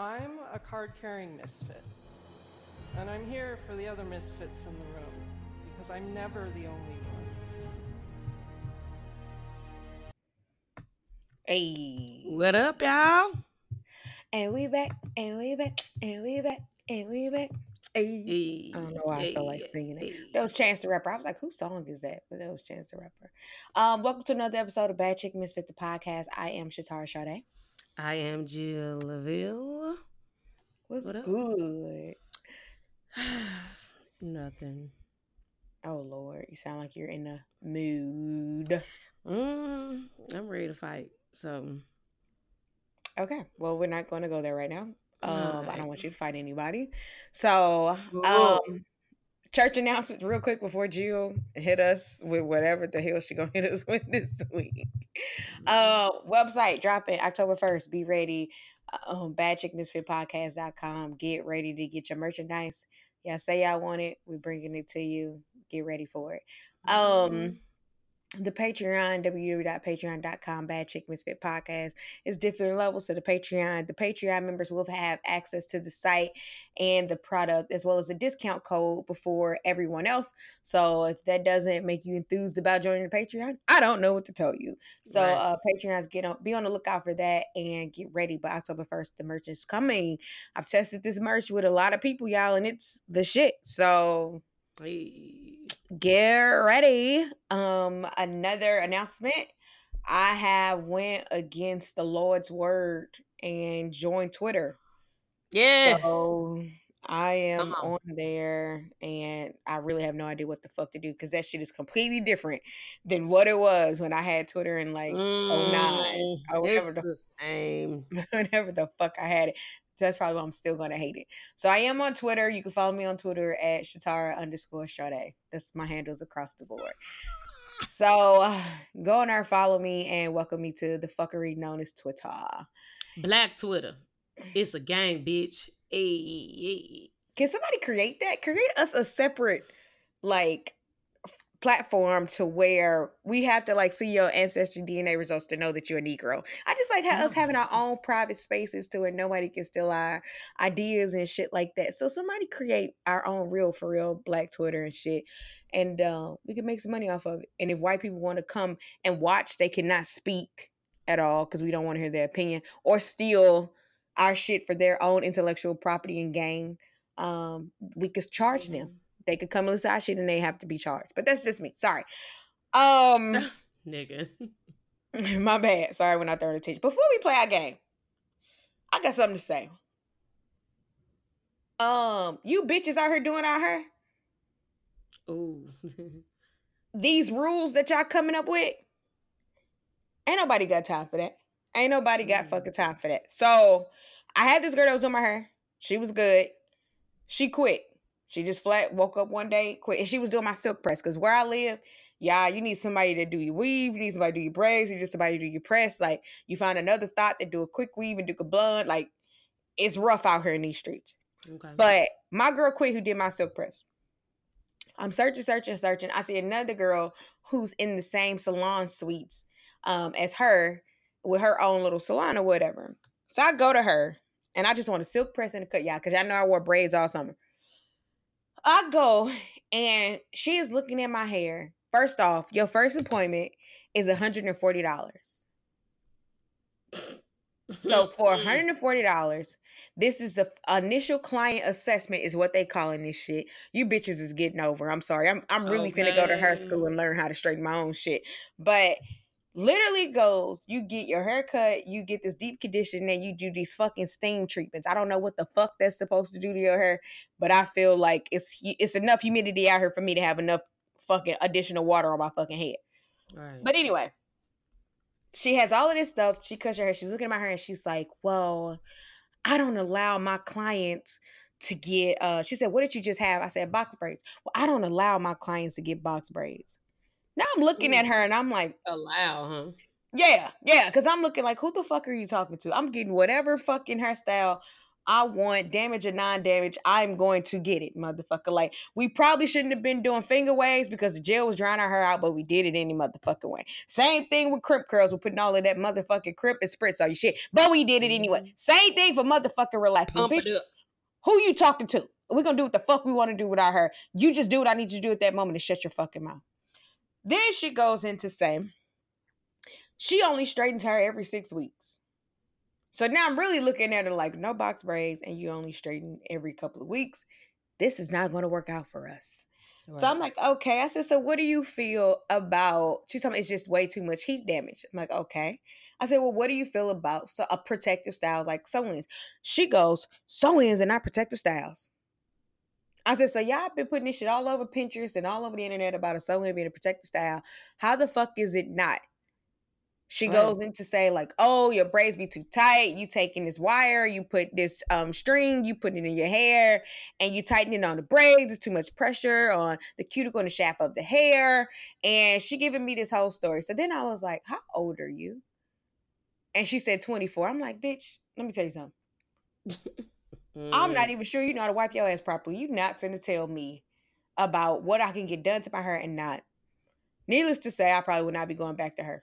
I'm a card carrying misfit. And I'm here for the other misfits in the room because I'm never the only one. Hey. What up, y'all? And we back, and we back, and we back, and we back. Hey. Hey, I don't know why I feel like singing it. hey. That was Chance the Rapper. I was like, whose song is that? But that was Chance the Rapper. Um, welcome to another episode of Bad Chick Misfit the podcast. I am Shatara Sade. I am Jill Laville. What's What up? good? Nothing. Oh Lord, you sound like you're in a mood. Mm, I'm ready to fight. So Okay, well, we're not going to go there right now. Um, I don't want you to fight anybody. So, um, church announcements real quick before Jill hit us with whatever the hell she gonna hit us with this week. Uh, website dropping October first. Be ready. Um, badchickmisfitpodcast.com. Get ready to get your merchandise. Yeah, say y'all want it. We're bringing it to you. Get ready for it. Um, the Patreon, www.patreon.com, Bad Chick Misfit Podcast, is different levels to the Patreon. The Patreon members will have access to the site and the product, as well as a discount code before everyone else. So if that doesn't make you enthused about joining the Patreon, I don't know what to tell you. So Right. uh Patreons get on be on the lookout for that and get ready. By October 1st, the merch is coming. I've tested this merch with a lot of people, y'all, and it's the shit. So. Get ready um another announcement i have went against the lord's word and joined twitter Yes. so i am on. on there and i really have no idea what the fuck to do because that shit is completely different than what it was when i had twitter in like oh nine Mm, or whatever the the same. whatever the fuck I had it. So that's probably why I'm still gonna hate it. So I am on Twitter. You can follow me on Twitter at Shatara underscore Sade. That's my handles across the board. So uh, go on there, follow me, and welcome me to the fuckery known as Twitter. Black Twitter. It's a gang, bitch. Hey, hey. Can somebody create that? Create us a separate like platform to where we have to like see your ancestry DNA results to know that you're a Negro. I just like ha- us having our own private spaces to where nobody can steal our ideas and shit like that. So somebody create our own real for real black Twitter and shit. And uh, we can make some money off of it. And if white people want to come and watch, they cannot speak at all because we don't want to hear their opinion or steal our shit for their own intellectual property and gain. Um, we could charge them. They could come listen to our shit and they have to be charged. But that's just me. Sorry. Um, Nigga. my bad. Sorry when I throw the teach. Before we play our game, I got something to say. Um, you bitches out here doing out here Ooh. these rules that y'all coming up with. Ain't nobody got time for that. Ain't nobody got Mm. fucking time for that. So I had this girl that was doing my hair. She was good. She quit. She just flat woke up one day, quit, and she was doing my silk press. Cause where I live, yeah, you need somebody to do your weave, you need somebody to do your braids, you need somebody to do your press. Like you find another thought that do a quick weave and do a blonde. Like it's rough out here in these streets. okay. But my girl quit who did my silk press. I'm searching, searching, searching. I see another girl who's in the same salon suites um, as her with her own little salon or whatever. So I go to her and I just want a silk press and a cut, y'all, because y'all know I wore braids all summer. I go and she is looking at my hair. First off, your first appointment is $140. So for $140, this is the initial client assessment is what they calling this shit. You bitches is getting over. I'm sorry. I'm I'm oh, really finna go to her school and learn how to straighten my own shit. But literally goes, you get your hair cut, you get this deep condition, and you do these fucking steam treatments. I don't know what the fuck that's supposed to do to your hair, but I feel like it's it's enough humidity out here for me to have enough fucking additional water on my fucking head. right. But anyway, she has all of this stuff. She cuts her hair. She's looking at my hair and she's like, Well, I don't allow my clients to get uh she said, What did you just have? I said box braids. Well, I don't allow my clients to get box braids. Now I'm looking at her and I'm like, Allow, huh? Yeah, yeah, because I'm looking like, who the fuck are you talking to? I'm getting whatever fucking hairstyle I want damage or non-damage. I'm going to get it, motherfucker. Like we probably shouldn't have been doing finger waves because the gel was drying her out, but we did it any motherfucking way. Same thing with crimp curls. We're putting all of that motherfucking crimp and spritz all your shit, but we did it anyway. Mhm. Same thing for motherfucking relaxing. Pump Bitch, who you talking to? We're gonna do what the fuck we want to do without her. You just do what I need you to do at that moment and shut your fucking mouth. Then she goes into saying she only straightens her every six weeks. So now I'm really looking at her like no box braids and you only straighten every couple of weeks. This is not gonna work out for us. So I'm like, okay. I said, so what do you feel about? She's telling me it's just way too much heat damage. I'm like, okay. I said, well, what do you feel about so, a protective styles like sew-ins? She goes, sew-ins are not protective styles. I said, so y'all been putting this shit all over Pinterest and all over the internet about a sew-in being a protective style. How the fuck is it not? She Right. goes in to say like, "Oh, your braids be too tight. You taking this wire, you put this um string, you put it in your hair, and you tighten it on the braids. It's too much pressure on the cuticle and the shaft of the hair." And she giving me this whole story. So then I was like, "How old are you?" And she said 24. I'm like, "Bitch, let me tell you something. I'm Mm. not even sure you know how to wipe your ass properly. You're not finna tell me about what I can get done to my hair and not." Needless to say, I probably would not be going back to her.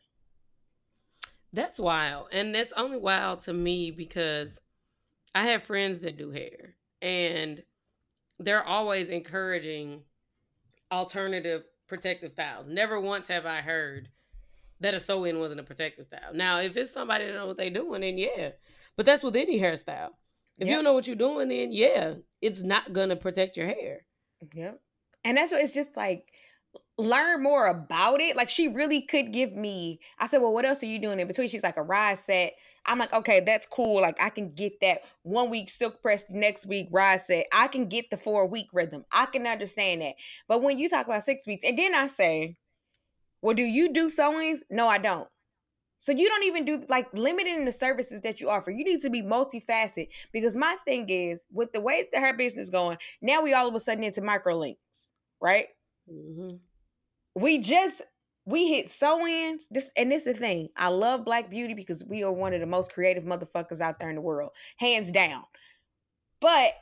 That's wild. And that's only wild to me because I have friends that do hair and they're always encouraging alternative protective styles. Never once have I heard that a sew in wasn't a protective style. Now, if it's somebody that know what they're doing, then yeah. But that's with any hairstyle. If you don't know what you're doing, then yeah, it's not gonna protect your hair. Yep. And that's what it's just like learn more about it. Like she really could give me. I said, Well, what else are you doing in between? She's like a rise set. I'm like, okay, that's cool. Like I can get that one week silk press, next week rise set. I can get the four week rhythm. I can understand that. But when you talk about six weeks, and then I say, Well, do you do sewings? No, I don't. So you don't even do like limiting the services that you offer. You need to be multifaceted because my thing is with the way that her business going, now we all of a sudden into micro links, right? hmm We just we hit sew-ins. This and this is the thing. I love Black Beauty because we are one of the most creative motherfuckers out there in the world, hands down. But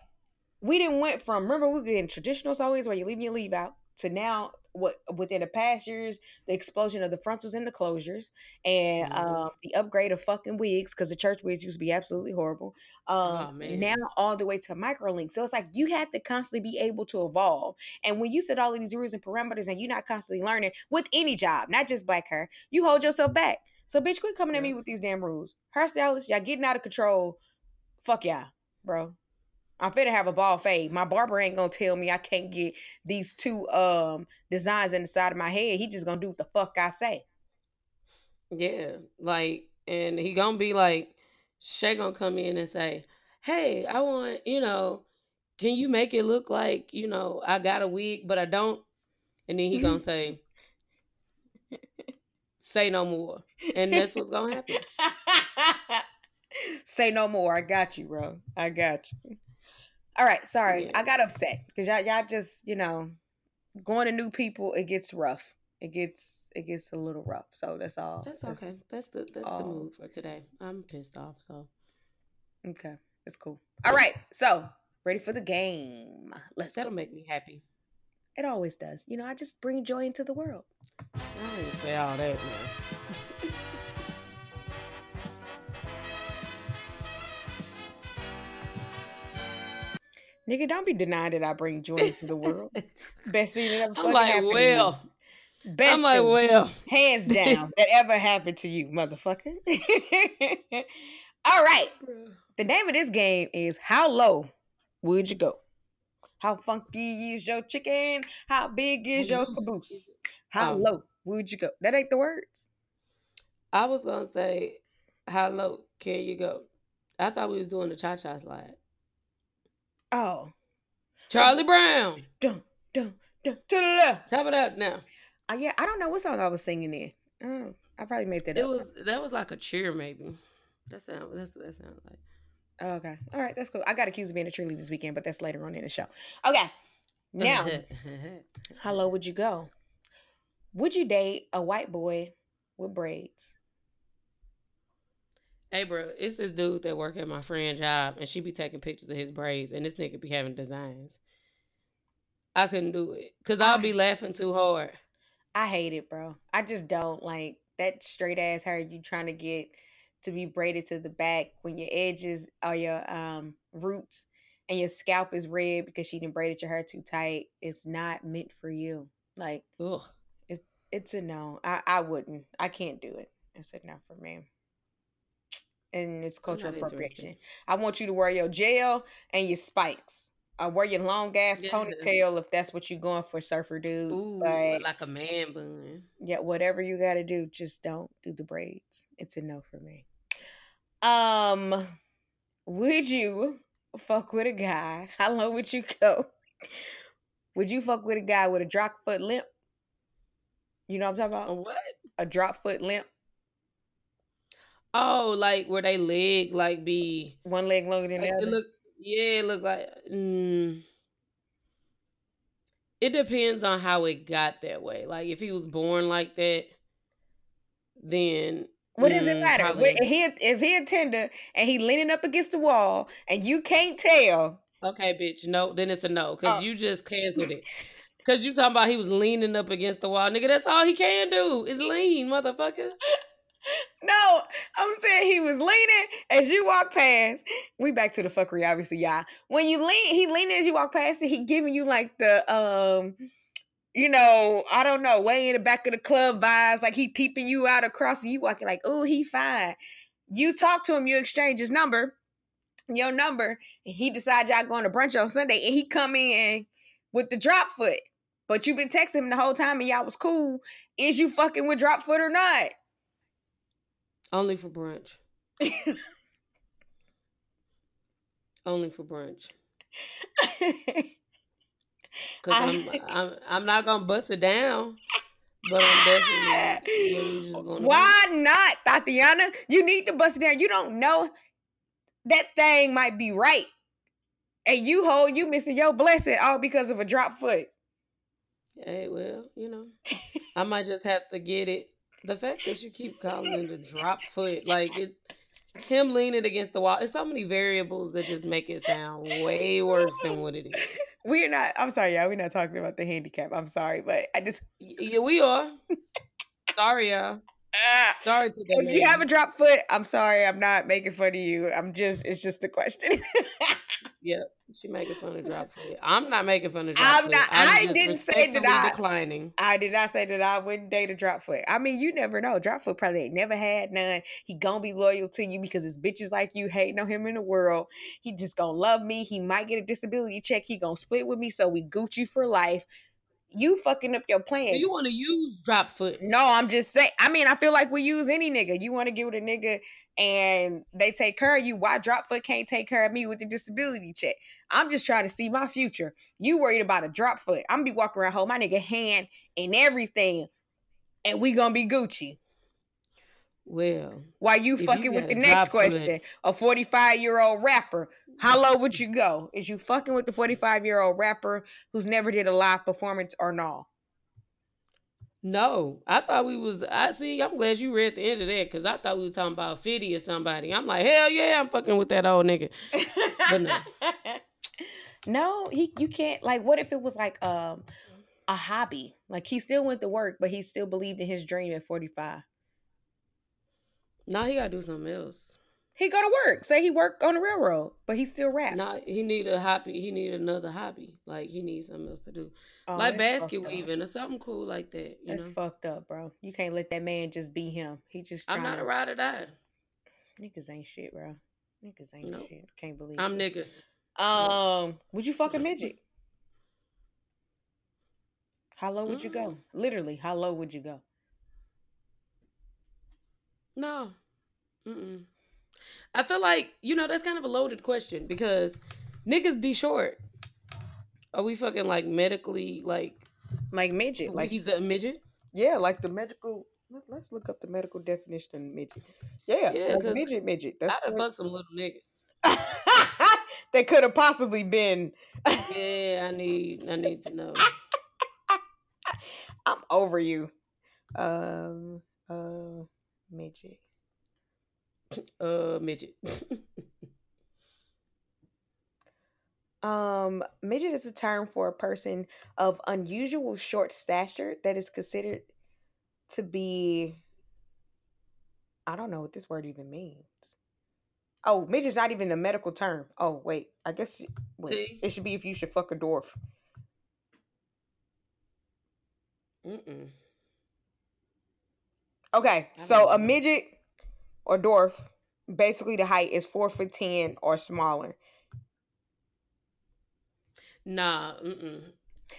we didn't went from remember we were getting traditional sew-ins where you leave your leave out to now what within the past years the explosion of the frontals and the closures and Mhm. um, the upgrade of fucking wigs because the church wigs used to be absolutely horrible. Um, Oh, man. now all the way to microlink. So it's like you have to constantly be able to evolve. And when you set all of these rules and parameters and you're not constantly learning with any job, not just black hair, you hold yourself back. So bitch, quit coming at me with these damn rules. Hairstylists, y'all getting out of control. Fuck y'all, bro. I'm finna have a ball fade. My barber ain't gonna tell me I can't get these two um designs in the side of my head. He just gonna do what the fuck I say. Yeah, like, and he gonna be like, Shay gonna come in and say, "Hey, I want, you know, can you make it look like, you know, I got a wig, but I don't?" And then he gonna say, "Say no more," and that's what's gonna happen. Say no more. I got you, bro. I got you. All right, sorry. Yeah. I got upset because y'all, y'all just, you know, going to new people, it gets rough. It gets, it gets a little rough. So that's all. That's okay. That's the that's the all. move for today. I'm pissed off. So Okay, it's cool. All right, so ready for the game? Let's that'll go. make me happy. It always does. You know, I just bring joy into the world. I don't say all that, man. Nigga, don't be denying that I bring joy to the world. Best thing that ever fucking I'm like, happened to me. well, Best I'm like, well, hands down that ever happened to you, motherfucker. All right. The name of this game is How Low Would You Go? How funky is your chicken? How big is your caboose? How Oh. low would you go? That ain't the words. I was gonna say, how low can you go? I thought we was doing the cha cha slide. Oh. Charlie Brown, Dun, dun, dun, to the left. chop it up now. Uh, yeah, I don't know what song I was singing in. I, don't know. I probably made that It up. was that was like a cheer, maybe. That sound that's what that sounded like. Oh, okay. All right, that's cool. I got accused of being a cheerleader this weekend, but that's later on in the show. Okay. Now, how low would you go? Would you date a white boy with braids? Hey, bro, it's this dude that work at my friend job, and she be taking pictures of his braids, and this nigga be having designs. I couldn't do it because I'll be laughing too hard. I hate it, bro. I just don't like that straight ass hair you trying to get to be braided to the back when your edges are your um roots and your scalp is red because she didn't braided your hair too tight. It's not meant for you. Like, ugh, it, it's a no. I I wouldn't. I can't do it. It's a no for me and it's cultural appropriation. I want you to wear your gel and your spikes. I wear your long ass yeah. ponytail if that's what you're going for, surfer dude. Ooh, but, like a man bun. Yeah, whatever you got to do, just don't do the braids. It's a no for me. Um, would you fuck with a guy? How low would you go? would you fuck with a guy with a drop foot limp? You know what I'm talking about? A what? A drop foot limp. Oh, like where they leg like be one leg longer than like, the other. Look, yeah, it look like. Mm, it depends on how it got that way. Like if he was born like that, then what does it mm, matter? Probably. If he if he a tender and he leaning up against the wall and you can't tell. Okay, bitch. No, then it's a no because oh. you just canceled it. Cause you talking about he was leaning up against the wall, nigga. That's all he can do is lean, motherfucker. No, I'm saying he was leaning as you walk past. We back to the fuckery, obviously, y'all. When you lean, he leaning as you walk past it. He giving you like the um, you know, I don't know, way in the back of the club vibes, like he peeping you out across and you walking like, oh, he fine. You talk to him, you exchange his number, your number, and he decides y'all going to brunch on Sunday, and he come in with the drop foot. But you've been texting him the whole time and y'all was cool. Is you fucking with drop foot or not? Only for brunch. Only for brunch. Cause I'm, I'm I'm not gonna bust it down, but I'm definitely just gonna. Why not, Tatiana? You need to bust it down. You don't know that thing might be right, and you hold you missing your blessing all because of a drop foot. Hey, well, you know, I might just have to get it the fact that you keep calling it a drop foot, like it, him leaning against the wall. It's so many variables that just make it sound way worse than what it is. We're not. I'm sorry, y'all. We're not talking about the handicap. I'm sorry, but I just yeah, we are. sorry, y'all. Sorry to that. If you have a drop foot, I'm sorry. I'm not making fun of you. I'm just. It's just a question. Yep. She making fun of drop foot. I'm not making fun of drop I'm foot. Not, I'm I didn't say that I declining. I did not say that I wouldn't date a drop foot. I mean, you never know. Drop foot probably ain't never had none. He gonna be loyal to you because his bitches like you hating on him in the world. He just gonna love me. He might get a disability check. He gonna split with me, so we Gucci for life you fucking up your plan. You want to use drop foot? No, I'm just saying. I mean, I feel like we use any nigga. You want to get with a nigga and they take care of you. Why drop foot can't take care of me with the disability check? I'm just trying to see my future. You worried about a drop foot. I'm gonna be walking around home, my nigga hand and everything, and we gonna be Gucci. Well, why you fucking you with the next question? Foot. A 45 year old rapper how low would you go? Is you fucking with the 45 year old rapper who's never did a live performance or no? No, I thought we was. I see. I'm glad you read the end of that because I thought we was talking about Fitty or somebody. I'm like, hell yeah, I'm fucking with that old nigga. But no, no, he. You can't. Like, what if it was like um a hobby? Like he still went to work, but he still believed in his dream at 45. Now he gotta do something else. He go to work. Say he work on the railroad, but he still rap. Nah, he need a hobby. He need another hobby. Like he needs something else to do, oh, like basket weaving or something cool like that. that's know? fucked up, bro. You can't let that man just be him. He just. I'm not to... a ride or die. Niggas ain't shit, bro. Niggas ain't nope. shit. Can't believe. I'm it. niggas. Um, would you fuck a midget? How low would mm you go? Mm. Literally, how low would you go? No. Mm-mm. I feel like you know that's kind of a loaded question because niggas be short. Are we fucking like medically like like midget? Like he's a midget? Yeah, like the medical. Let's look up the medical definition of midget. Yeah, yeah, like midget, midget. That's I'd fuck some little niggas. they could have possibly been. yeah, I need. I need to know. I'm over you. Um. Uh. Midget. Uh, midget. um, midget is a term for a person of unusual short stature that is considered to be. I don't know what this word even means. Oh, midget's not even a medical term. Oh, wait. I guess wait, it should be if you should fuck a dwarf. Mm-mm. Okay, so a midget or dwarf, basically the height is four foot ten or smaller. Nah, mm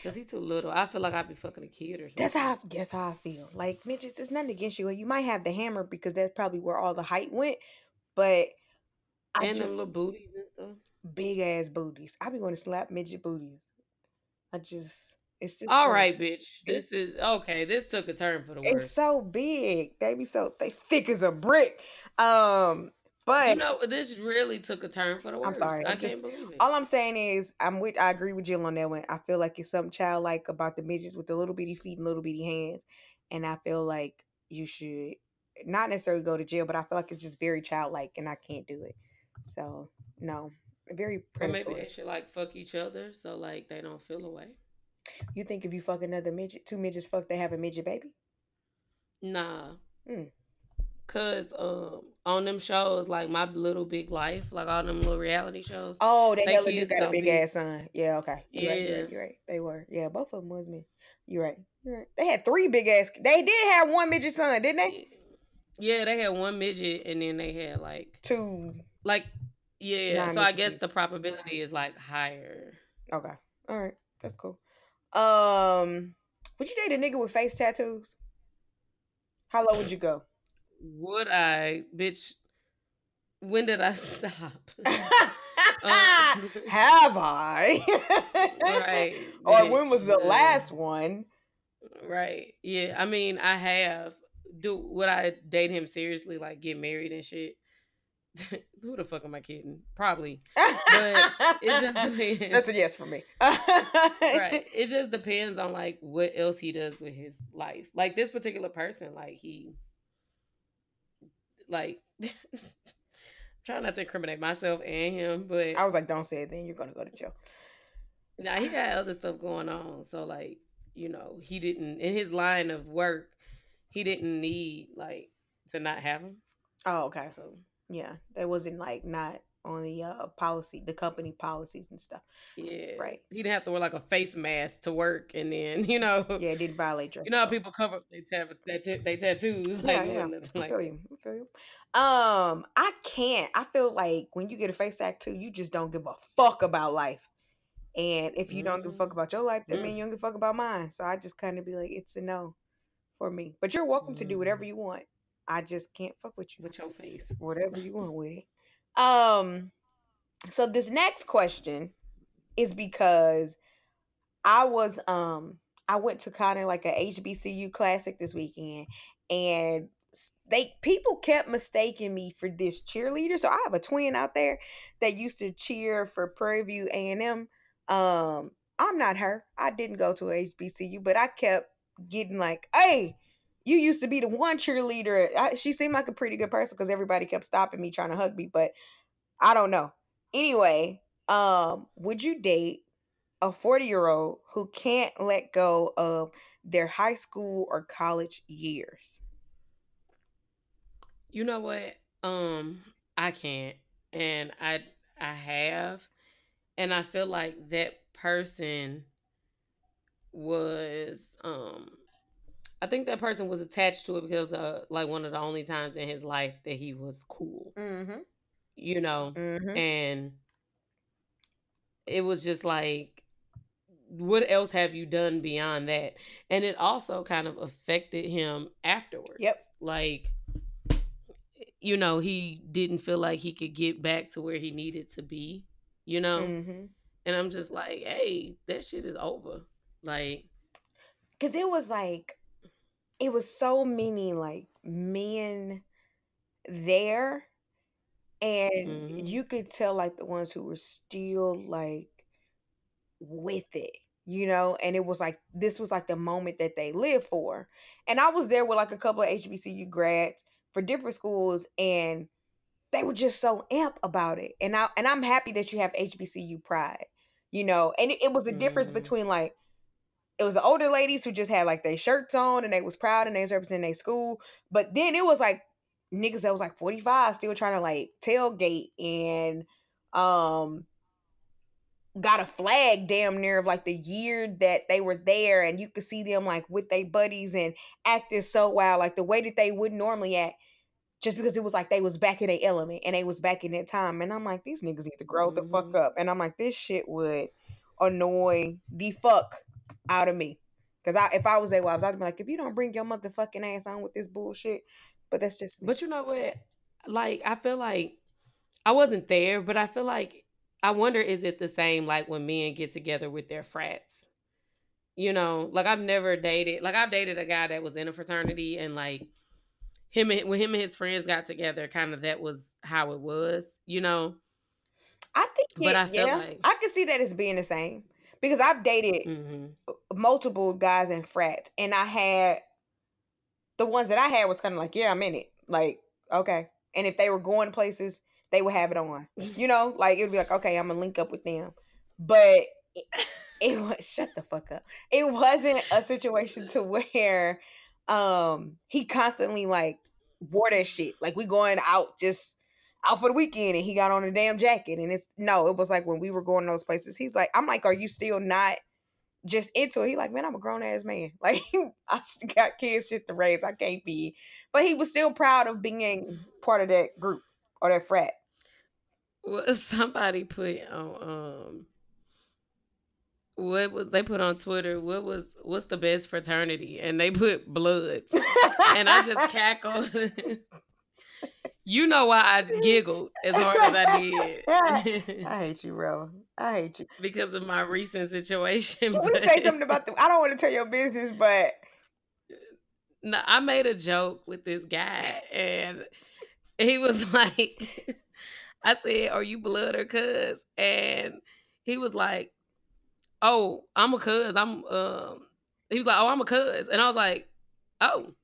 Cause he's too little. I feel like I'd be fucking a kid or something. That's how I guess how I feel. Like midgets, it's nothing against you. You might have the hammer because that's probably where all the height went, but I and just, the little booties and stuff. Big ass booties. I be going to slap midget booties. I just it's just all right, bitch. This is okay. This took a turn for the worse. It's so big. They be so they thick as a brick. Um, but you know, this really took a turn for the worse. I'm sorry. I, just, can't believe it. All I'm saying is, I'm with. I agree with Jill on that one. I feel like it's something childlike about the midgets with the little bitty feet and little bitty hands, and I feel like you should not necessarily go to jail, but I feel like it's just very childlike, and I can't do it. So no, very predatory. Or maybe they should like fuck each other so like they don't feel away. You think if you fuck another midget, two midgets fuck, they have a midget baby? Nah. Mm. Cause um on them shows like My Little Big Life, like all them little reality shows. Oh, they, they kids got a big be... ass son. Yeah, okay. You're yeah, right, you're right, you're right. They were. Yeah, both of them was me. You're right. You're right. They had three big ass. They did have one midget son, didn't they? Yeah, they had one midget, and then they had like two. Like, yeah. So I guess the probability is like higher. Okay. All right. That's cool. Um, would you date a nigga with face tattoos? How low would you go? Would I, bitch? When did I stop? uh, Have I? right. Or when was the last one? Right. Yeah. I mean, I have. Do would I date him seriously? Like get married and shit? who the fuck am I kidding? Probably. But it just depends. That's a yes for me. right. It just depends on like what else he does with his life. Like this particular person, like he like trying not to incriminate myself and him, but I was like, don't say it then you're gonna go to jail. Now he got other stuff going on. So like, you know, he didn't in his line of work, he didn't need like to not have him. Oh, okay. So yeah, that wasn't like not on the uh, policy, the company policies and stuff. Yeah, right. He didn't have to wear like a face mask to work, and then you know. Yeah, it didn't violate your. You know how people cover they tab they, t- they tattoos. Like, yeah, yeah. Like, I feel you. I feel you. Um, I can't. I feel like when you get a face tattoo, you just don't give a fuck about life. And if you mm-hmm. don't give a fuck mm-hmm. about your life, that mm-hmm. means you don't give a fuck about mine. So I just kind of be like, it's a no for me. But you're welcome mm-hmm. to do whatever mm-hmm. you want. I just can't fuck with you. With your face. Whatever you want with it. Um so this next question is because I was um I went to kind of like a HBCU classic this weekend and they people kept mistaking me for this cheerleader. So I have a twin out there that used to cheer for Prairie View A&M. Um I'm not her. I didn't go to HBCU, but I kept getting like, "Hey, you used to be the one cheerleader. I, she seemed like a pretty good person because everybody kept stopping me trying to hug me, but I don't know. Anyway, um, would you date a 40 year old who can't let go of their high school or college years? You know what? Um, I can't. And I I have. And I feel like that person was um I think that person was attached to it because uh, like one of the only times in his life that he was cool. Mm-hmm. You know, mm-hmm. and it was just like, what else have you done beyond that? And it also kind of affected him afterwards. Yep. Like, you know, he didn't feel like he could get back to where he needed to be. You know, mm-hmm. and I'm just like, hey, that shit is over. Like, because it was like it was so many like men there and mm-hmm. you could tell like the ones who were still like with it you know and it was like this was like the moment that they lived for and i was there with like a couple of hbcu grads for different schools and they were just so amp about it. And I and I'm happy that you have HBCU pride, you know. And it, it was a difference Mhm. between like it was the older ladies who just had like their shirts on and they was proud and they was representing their school. But then it was like niggas that was like 45 still trying to like tailgate and um got a flag damn near of like the year that they were there and you could see them like with their buddies and acting so wild like the way that they would normally act just because it was like they was back in their element and they was back in their time and i'm like these niggas need to grow the fuck Mhm. up and i'm like this shit would annoy the fuck out of me because I, if I was their wives, I'd be like, if you don't bring your motherfucking ass on with this bullshit, but that's just me. But you know what? Like, I feel like I wasn't there, but I feel like I wonder is it the same like when men get together with their frats? You know, like I've never dated, like I've dated a guy that was in a fraternity and like him and when him and his friends got together, kind of that was how it was, you know. I think, But it- I feel yeah, like- I can see that as being the same because I've dated hmm multiple guys in frats, and I had the ones that I had was kind of like, yeah, I'm in it, like okay, and if they were going places, they would have it on, you know, like it would be like, okay, I'm gonna link up with them, but it, it was shut the fuck up. It wasn't a situation to where um he constantly like wore that shit. Like we going out just out for the weekend and he got on a damn jacket and it's no, it was like when we were going to those places, he's like, I'm like, are you still not just into it? He like, man, I'm a grown ass man. Like I got kids shit to raise. I can't be. But he was still proud of being part of that group or that frat. Well, somebody put on um what was they put on Twitter? What was what's the best fraternity? And they put Bloods. and I just cackled. You know why I giggled as hard as I did I hate you, bro. I hate you. because of my recent situation. Can but- say something about the? I don't want to tell your business, but No, I made a joke with this guy, and he was like, "I said, are you blood or cuz?" And he was like, "Oh, I'm a cuz. I'm um." He was like, "Oh, I'm a cuz," and I was like, "Oh."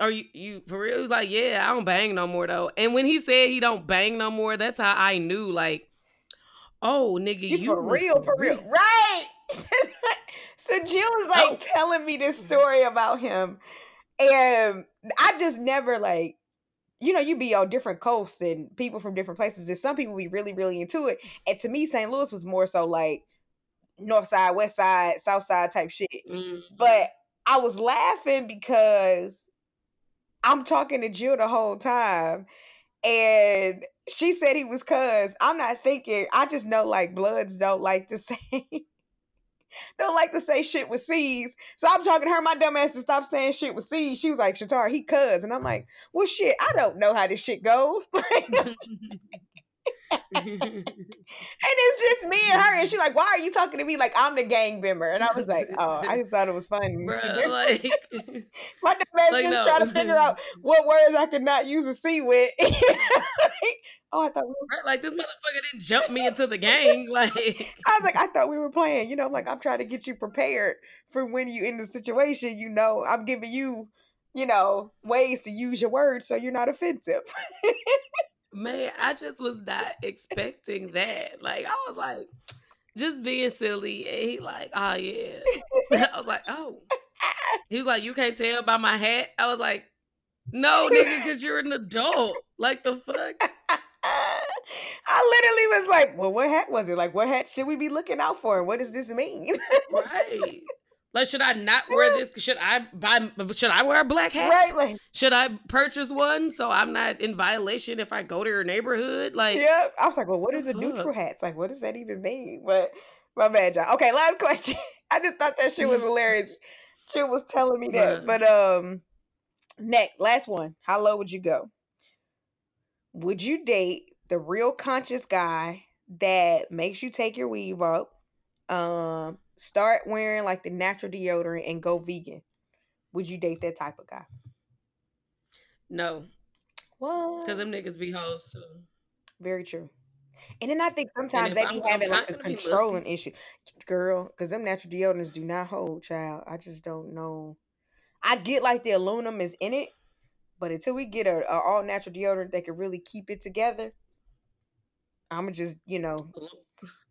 Are you you for real? He was like, yeah, I don't bang no more though. And when he said he don't bang no more, that's how I knew, like, oh nigga, you, you, for real, for real, right? so Jill was like Oh. telling me this story about him, and I just never like. You know, you be on different coasts and people from different places, and some people be really, really into it. And to me, St. Louis was more so like north side, west side, south side type shit. Mhm. But I was laughing because I'm talking to Jill the whole time. And she said he was cuz. I'm not thinking, I just know like bloods don't like to say don't like to say shit with C's. So I'm talking to her, my dumb ass to stop saying shit with C's. She was like, Shatar, he cuz. And I'm like, well shit, I don't know how this shit goes. And it's just me and her. And she's like, why are you talking to me like I'm the gang member? And I was like, oh, I just thought it was funny. Bruh, like, my dumb ass like, just no. trying to figure out what words I could not use a C with. oh, I thought we were, like this motherfucker didn't jump me into the gang. Like, I was like, I thought we were playing. You know, I'm like, I'm trying to get you prepared for when you in the situation. You know, I'm giving you, you know, ways to use your words so you're not offensive. Man, I just was not expecting that. Like, I was like, just being silly. And he like, oh yeah. I was like, oh. He was like, you can't tell by my hat. I was like, no, nigga, because you're an adult. Like the fuck. I literally was like, well, what hat was it? Like, what hat should we be looking out for? What does this mean? Right. Like, should I not wear this? Should I buy? Should I wear a black hat? right? Like, Should I purchase one so I'm not in violation if I go to your neighborhood? Like, yeah. I was like, well, what the a neutral fuck? hats? Like, what does that even mean? But my bad, John. Okay, last question. I just thought that shit was hilarious. She was telling me that. But um, next, last one. How low would you go? Would you date the real conscious guy that makes you take your weave up? Um, start wearing like the natural deodorant and go vegan. Would you date that type of guy? no, What? because them niggas be hoes too. Very true. And then I think sometimes if they I'm be having I'm like a gonna be musty. controlling issue, girl. Because them natural deodorants do not hold, child. I just don't know. I get like the aluminum is in it, But until we get a, a all natural deodorant that can really keep it together, I'ma just you know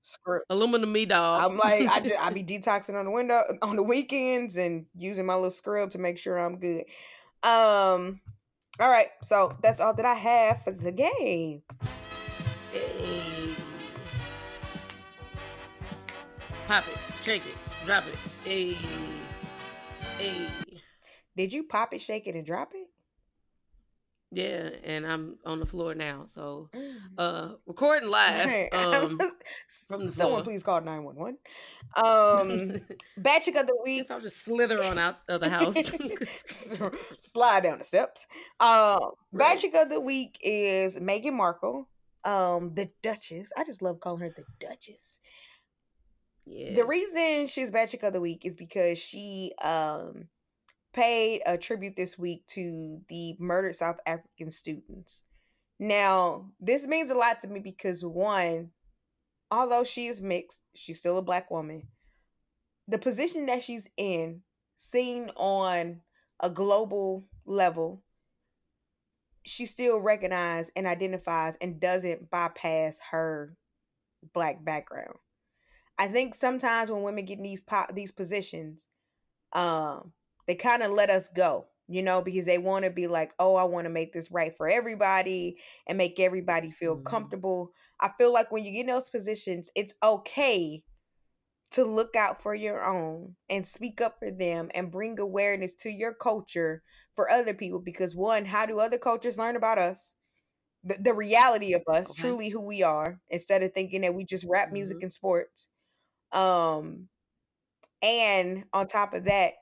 screw aluminum me dog. I'm like I just, I be detoxing on the window on the weekends and using my little scrub to make sure I'm good. Um, all right, so that's all that I have for the game. Hey. Pop it, shake it, drop it. Hey. Hey. Did you pop it, shake it, and drop it? Yeah, and I'm on the floor now. So, mm. uh, recording live um, from the Someone floor. please call 911. Um, bad chick of the week. I'll just slither on out of the house. Slide down the steps. Um, right. bad chick of the week is Meghan Markle, um, the Duchess. I just love calling her the Duchess. Yeah. The reason she's bad chick of the week is because she um paid a tribute this week to the murdered South African students. Now, this means a lot to me because one, although she is mixed, she's still a black woman. The position that she's in, seen on a global level, she still recognizes and identifies and doesn't bypass her black background. I think sometimes when women get in these po- these positions, um, they kind of let us go, you know, because they want to be like, oh, I want to make this right for everybody and make everybody feel mm-hmm. comfortable. I feel like when you get in those positions, it's okay to look out for your own and speak up for them and bring awareness to your culture for other people because one how do other cultures learn about us the, the reality of us okay. truly who we are instead of thinking that we just rap mm-hmm. music and sports um, and on top of that,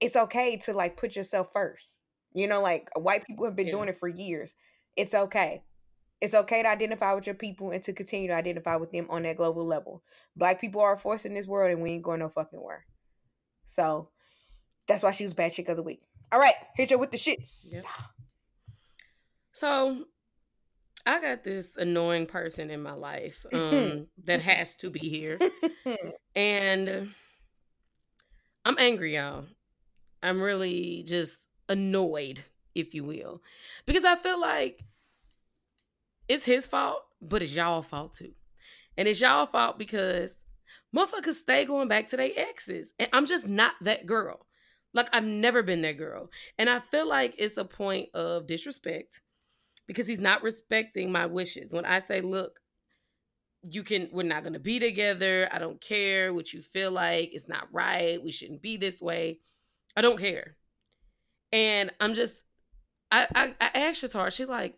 it's okay to like put yourself first. You know, like white people have been yeah. doing it for years. It's okay. It's okay to identify with your people and to continue to identify with them on that global level. Black people are a force in this world and we ain't going no fucking where. So that's why she was bad chick of the week. All right, hit you with the shits. Yep. So I got this annoying person in my life um, that has to be here. and I'm angry, y'all. I'm really just annoyed, if you will, because I feel like it's his fault, but it's y'all fault too. And it's y'all fault because motherfuckers stay going back to their exes. And I'm just not that girl. Like, I've never been that girl. And I feel like it's a point of disrespect because he's not respecting my wishes. When I say, look, you can, we're not to be together. I don't care what you feel like. It's not right. We shouldn't be this way. I don't care. And I'm just, I, I, I asked her, she's like,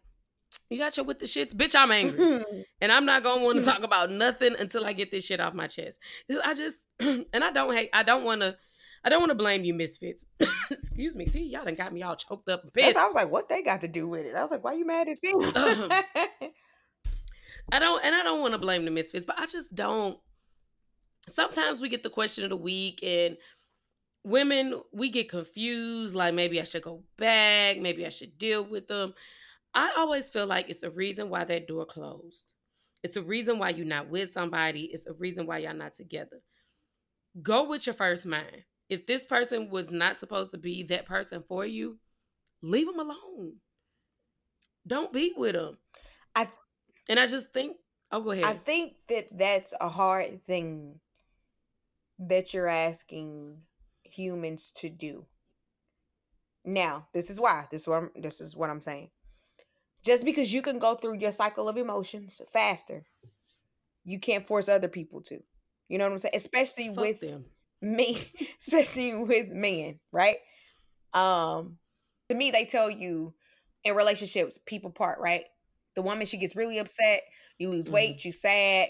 you got your with the shits, bitch. I'm angry, and I'm not gonna want to talk about nothing until I get this shit off my chest. I just, and I don't hate, I don't want to I don't want to blame you, misfits. Excuse me. See, y'all done got me all choked up and pissed. I was like, what they got to do with it? I was like, why you mad at them? Um, I don't, and I don't want to blame the misfits, but I just don't. Sometimes we get the question of the week, and women we get confused. Like maybe I should go back, maybe I should deal with them. I always feel like it's a reason why that door closed. It's a reason why you're not with somebody. It's a reason why y'all not together. Go with your first mind if this person was not supposed to be that person for you, leave them alone. Don't be with them. I and I just think, oh, go ahead. I think that that's a hard thing that you're asking humans to do. Now, this is why. This is what I'm, this is what I'm saying. Just because you can go through your cycle of emotions faster, you can't force other people to. You know what I'm saying? Especially Fuck with them me, especially with men, right? Um, to me, they tell you in relationships, people part, right? The woman she gets really upset, you lose mm-hmm. weight, you sad,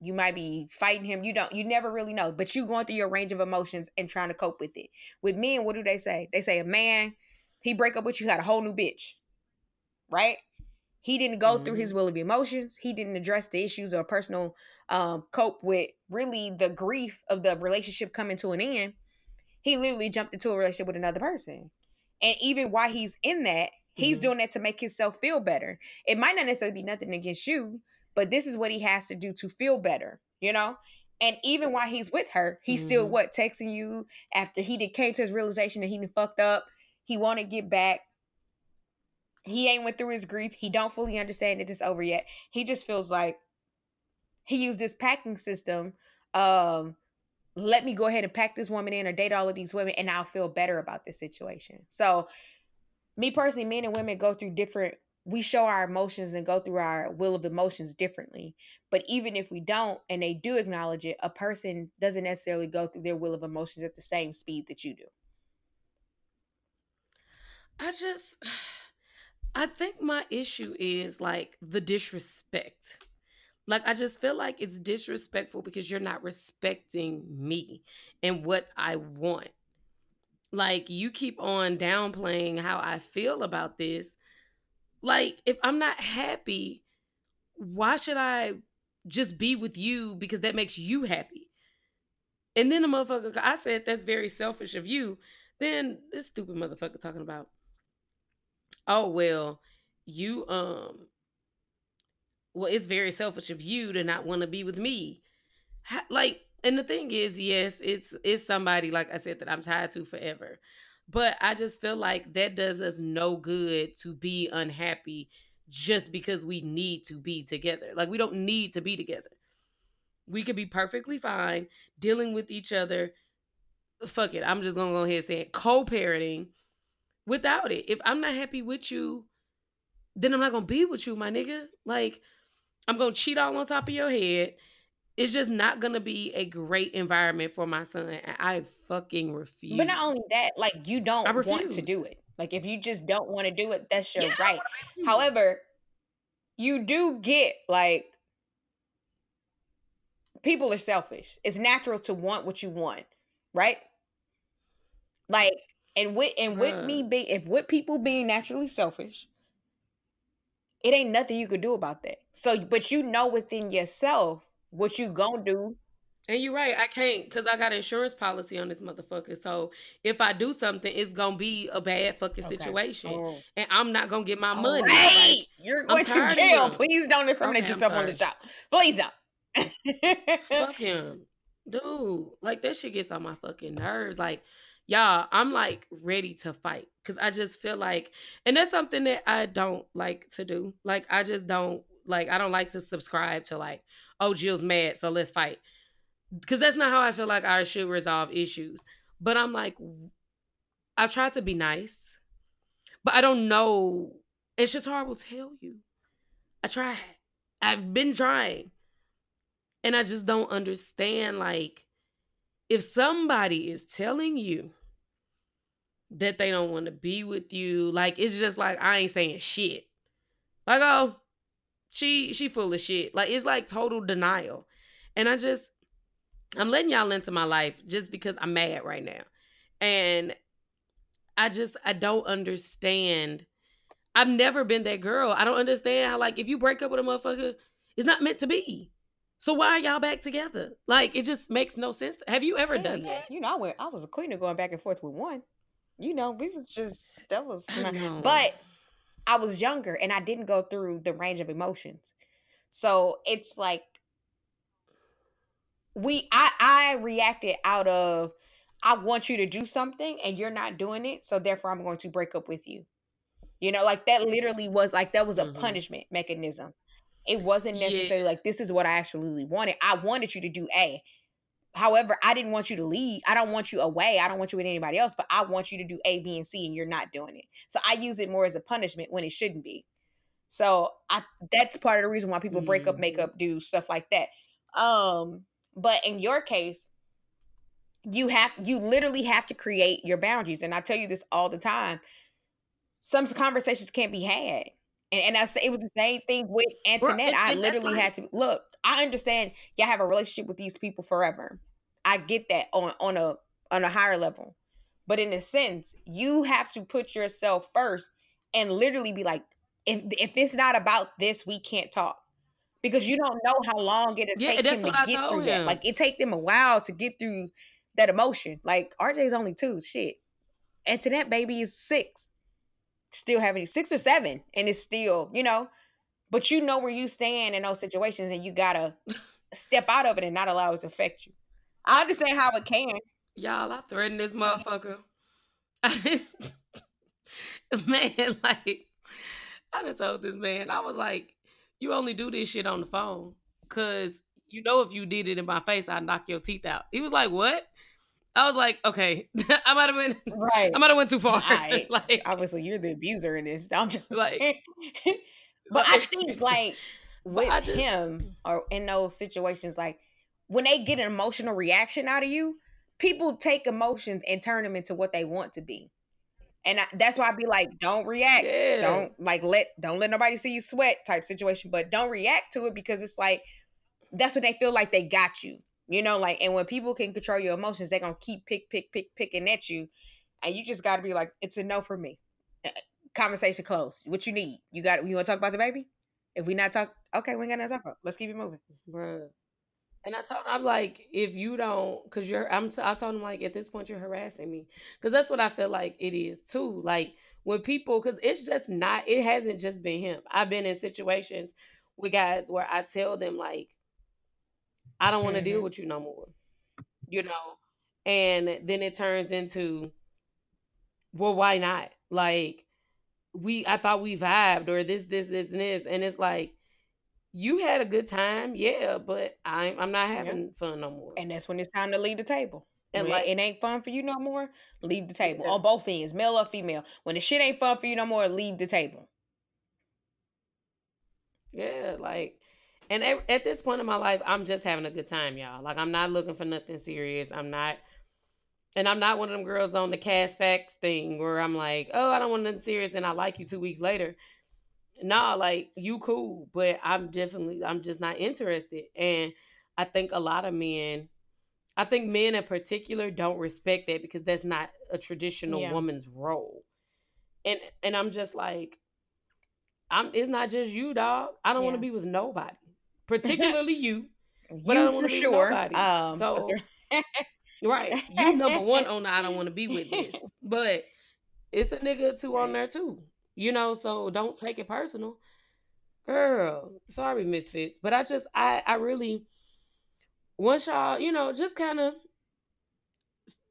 you might be fighting him. You don't, you never really know, but you going through your range of emotions and trying to cope with it. With men, what do they say? They say a man, he break up with you, got a whole new bitch, right? He didn't go mm-hmm. through his mm-hmm. will of emotions. He didn't address the issues or personal um, cope with really the grief of the relationship coming to an end. He literally jumped into a relationship with another person. And even while he's in that, he's mm-hmm. doing that to make himself feel better. It might not necessarily be nothing against you, but this is what he has to do to feel better, you know? And even while he's with her, he's mm-hmm. still what texting you after he did came to his realization that he fucked up. He want to get back he ain't went through his grief. He don't fully understand that it's over yet. He just feels like he used this packing system. Um, let me go ahead and pack this woman in or date all of these women, and I'll feel better about this situation. So, me personally, men and women go through different. We show our emotions and go through our will of emotions differently. But even if we don't, and they do acknowledge it, a person doesn't necessarily go through their will of emotions at the same speed that you do. I just I think my issue is like the disrespect. Like I just feel like it's disrespectful because you're not respecting me and what I want. Like you keep on downplaying how I feel about this. Like if I'm not happy, why should I just be with you because that makes you happy? And then the motherfucker, I said that's very selfish of you. Then this stupid motherfucker talking about oh well you um well it's very selfish of you to not want to be with me like and the thing is yes it's it's somebody like i said that i'm tied to forever but i just feel like that does us no good to be unhappy just because we need to be together like we don't need to be together we could be perfectly fine dealing with each other fuck it i'm just gonna go ahead and say it co-parenting without it. If I'm not happy with you, then I'm not gonna be with you, my nigga. Like, I'm gonna cheat all on top of your head. It's just not gonna be a great environment for my son. And I fucking refuse. But not only that, like you don't want to do it. Like if you just don't want to do it, that's your yeah, right. However, you do get like people are selfish. It's natural to want what you want, right? Like and with and with me being if with people being naturally selfish, it ain't nothing you could do about that. So, but you know within yourself what you gonna do. And you're right. I can't because I got insurance policy on this motherfucker. So if I do something, it's gonna be a bad fucking okay. situation, oh. and I'm not gonna get my All money. Right. Like, You're going to jail. Please don't incriminate okay, yourself on the shop. Please don't. Fuck him, dude. Like that shit gets on my fucking nerves. Like y'all, I'm like ready to fight because I just feel like, and that's something that I don't like to do. Like, I just don't like, I don't like to subscribe to like, oh, Jill's mad, so let's fight. Because that's not how I feel like I should resolve issues. But I'm like, I've tried to be nice, but I don't know. And horrible to tell you. I tried. I've been trying. And I just don't understand, like, if somebody is telling you that they don't want to be with you, like it's just like I ain't saying shit. Like, oh, she she full of shit. Like it's like total denial. And I just I'm letting y'all into my life just because I'm mad right now. And I just I don't understand. I've never been that girl. I don't understand how like if you break up with a motherfucker, it's not meant to be. So why are y'all back together? Like it just makes no sense. Have you ever done yeah. that? You know, I went. I was a queen of going back and forth with one. You know, we was just that was. But I was younger and I didn't go through the range of emotions, so it's like we. I I reacted out of I want you to do something and you're not doing it, so therefore I'm going to break up with you. You know, like that literally was like that was a mm-hmm. punishment mechanism. It wasn't necessarily yeah. like this is what I absolutely wanted. I wanted you to do A. However, I didn't want you to leave. I don't want you away. I don't want you with anybody else, but I want you to do A, B, and C, and you're not doing it. So I use it more as a punishment when it shouldn't be. So I that's part of the reason why people mm. break up, make up, do stuff like that. Um, but in your case, you have you literally have to create your boundaries. And I tell you this all the time. Some conversations can't be had. And, and I say it was the same thing with Antoinette. and, I literally like, had to look. I understand y'all have a relationship with these people forever. I get that on on a on a higher level. But in a sense, you have to put yourself first and literally be like, if if it's not about this, we can't talk. Because you don't know how long it'll yeah, take him to I get through him. that. Like it take them a while to get through that emotion. Like RJ's only two. Shit. Antoinette baby is six still having six or seven and it's still, you know, but you know where you stand in those situations and you gotta step out of it and not allow it to affect you. I understand how it can. Y'all, I threatened this motherfucker. Man, like I done told this man, I was like, you only do this shit on the phone. Cause you know if you did it in my face, I'd knock your teeth out. He was like, What? I was like, okay, I might have been right. I might have went too far. I, like obviously you're the abuser in this. I'm just like but I think like with just, him or in those situations, like when they get an emotional reaction out of you, people take emotions and turn them into what they want to be. And I, that's why I'd be like, don't react. Yeah. Don't like let don't let nobody see you sweat type situation, but don't react to it because it's like that's what they feel like they got you. You know, like and when people can control your emotions, they're gonna keep pick, pick, pick, picking at you. And you just gotta be like, it's a no for me. Conversation closed. What you need? You got you wanna talk about the baby? If we not talk, okay, we ain't got nothing to talk about. Let's keep it moving. Bruh. And I told him, I'm like, if you don't, cause you're, I'm, t- I told him like, at this point, you're harassing me, cause that's what I feel like it is too. Like when people, cause it's just not, it hasn't just been him. I've been in situations with guys where I tell them like, I don't want to mm-hmm. deal with you no more, you know, and then it turns into, well, why not? Like, we, I thought we vibed or this, this, this, and this, and it's like, you had a good time, yeah, but I'm I'm not having yeah. fun no more. And that's when it's time to leave the table. And like it ain't fun for you no more, leave the table. Yeah. On both ends, male or female. When the shit ain't fun for you no more, leave the table. Yeah, like and at, at this point in my life, I'm just having a good time, y'all. Like I'm not looking for nothing serious. I'm not and I'm not one of them girls on the cast facts thing where I'm like, oh, I don't want nothing serious, and I like you two weeks later nah, like you cool, but I'm definitely I'm just not interested. And I think a lot of men, I think men in particular don't respect that because that's not a traditional yeah. woman's role. And and I'm just like, I'm it's not just you, dog. I don't yeah. want to be with nobody. Particularly you. But you I don't want to be sure. nobody. Um, so right. You number one on the I don't want to be with this. But it's a nigga or two on there too. You know, so don't take it personal. Girl, sorry, misfits. But I just I I really once y'all, you know, just kind of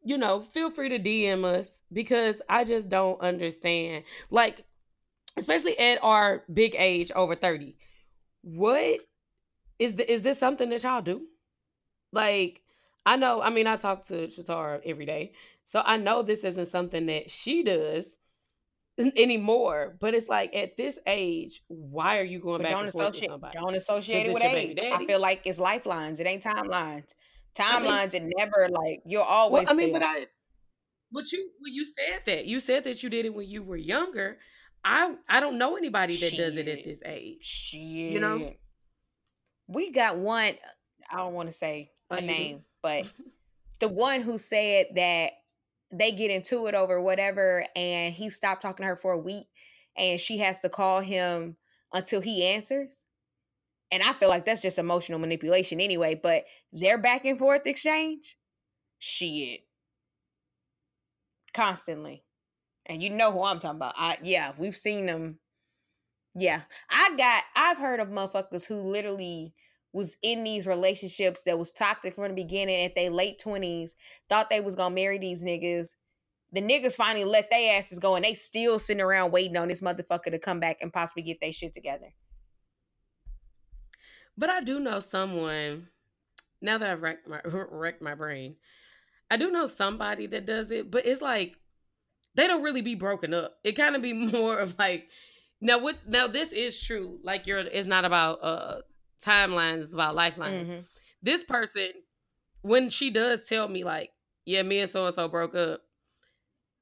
you know, feel free to DM us because I just don't understand. Like, especially at our big age over 30. What is the, is this something that y'all do? Like, I know, I mean, I talk to Shatara every day. So I know this isn't something that she does anymore. But it's like at this age, why are you going but back don't and forth associate? Don't associate it with age. I feel like it's lifelines. It ain't timelines. Timelines I mean, it never like you're always. Well, I mean, but I, but you when you said that you said that you did it when you were younger. I I don't know anybody that Shit. does it at this age. Shit. You know, we got one. I don't want to say a name, but the one who said that they get into it over whatever and he stopped talking to her for a week and she has to call him until he answers. And i feel like that's just emotional manipulation anyway but their back and forth exchange shit. Constantly. And you know who i'm talking about. I yeah we've seen them. Yeah i got i've heard of motherfuckers who literally was in these relationships that was toxic from the beginning at their late 20s, thought they was gonna marry these niggas. The niggas finally let their asses go and they still sitting around waiting on this motherfucker to come back and possibly get their shit together. But I do know someone, now that I've wrecked my, wrecked my brain, I do know somebody that does it, but it's like they don't really be broken up. It kind of be more of like, now what now this is true. Like you're it's not about uh timelines, it's about lifelines. Mm-hmm. This person, when she does tell me, like, yeah, me and so and so broke up,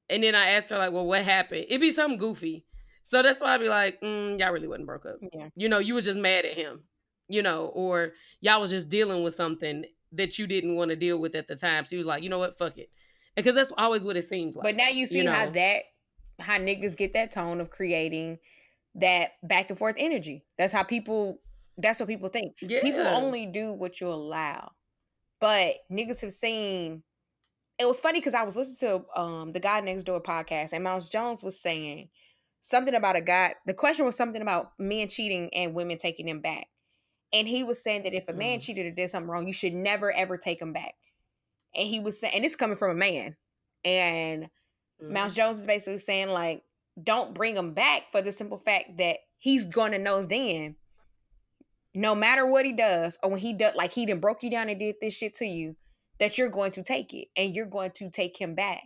and then I ask her, like, well, what happened? It'd be something goofy. So that's why I'd be like, mm, y'all really wasn't broke up. Yeah. You know, you were just mad at him, you know, or y'all was just dealing with something that you didn't want to deal with at the time. So he was like, you know what, fuck it. Because that's always what it seems like. But now you see you know? how that, how niggas get that tone of creating that back and forth energy. That's how people that's what people think. Yeah. People only do what you allow. But niggas have seen it was funny because I was listening to um the guy next door podcast and Mouse Jones was saying something about a guy. The question was something about men cheating and women taking them back. And he was saying that if a man mm. cheated or did something wrong, you should never ever take him back. And he was saying, and this coming from a man. And mm. Mouse Jones is basically saying, like, don't bring him back for the simple fact that he's gonna know then, no matter what he does, or when he does like he done broke you down and did this shit to you, that you're going to take it and you're going to take him back.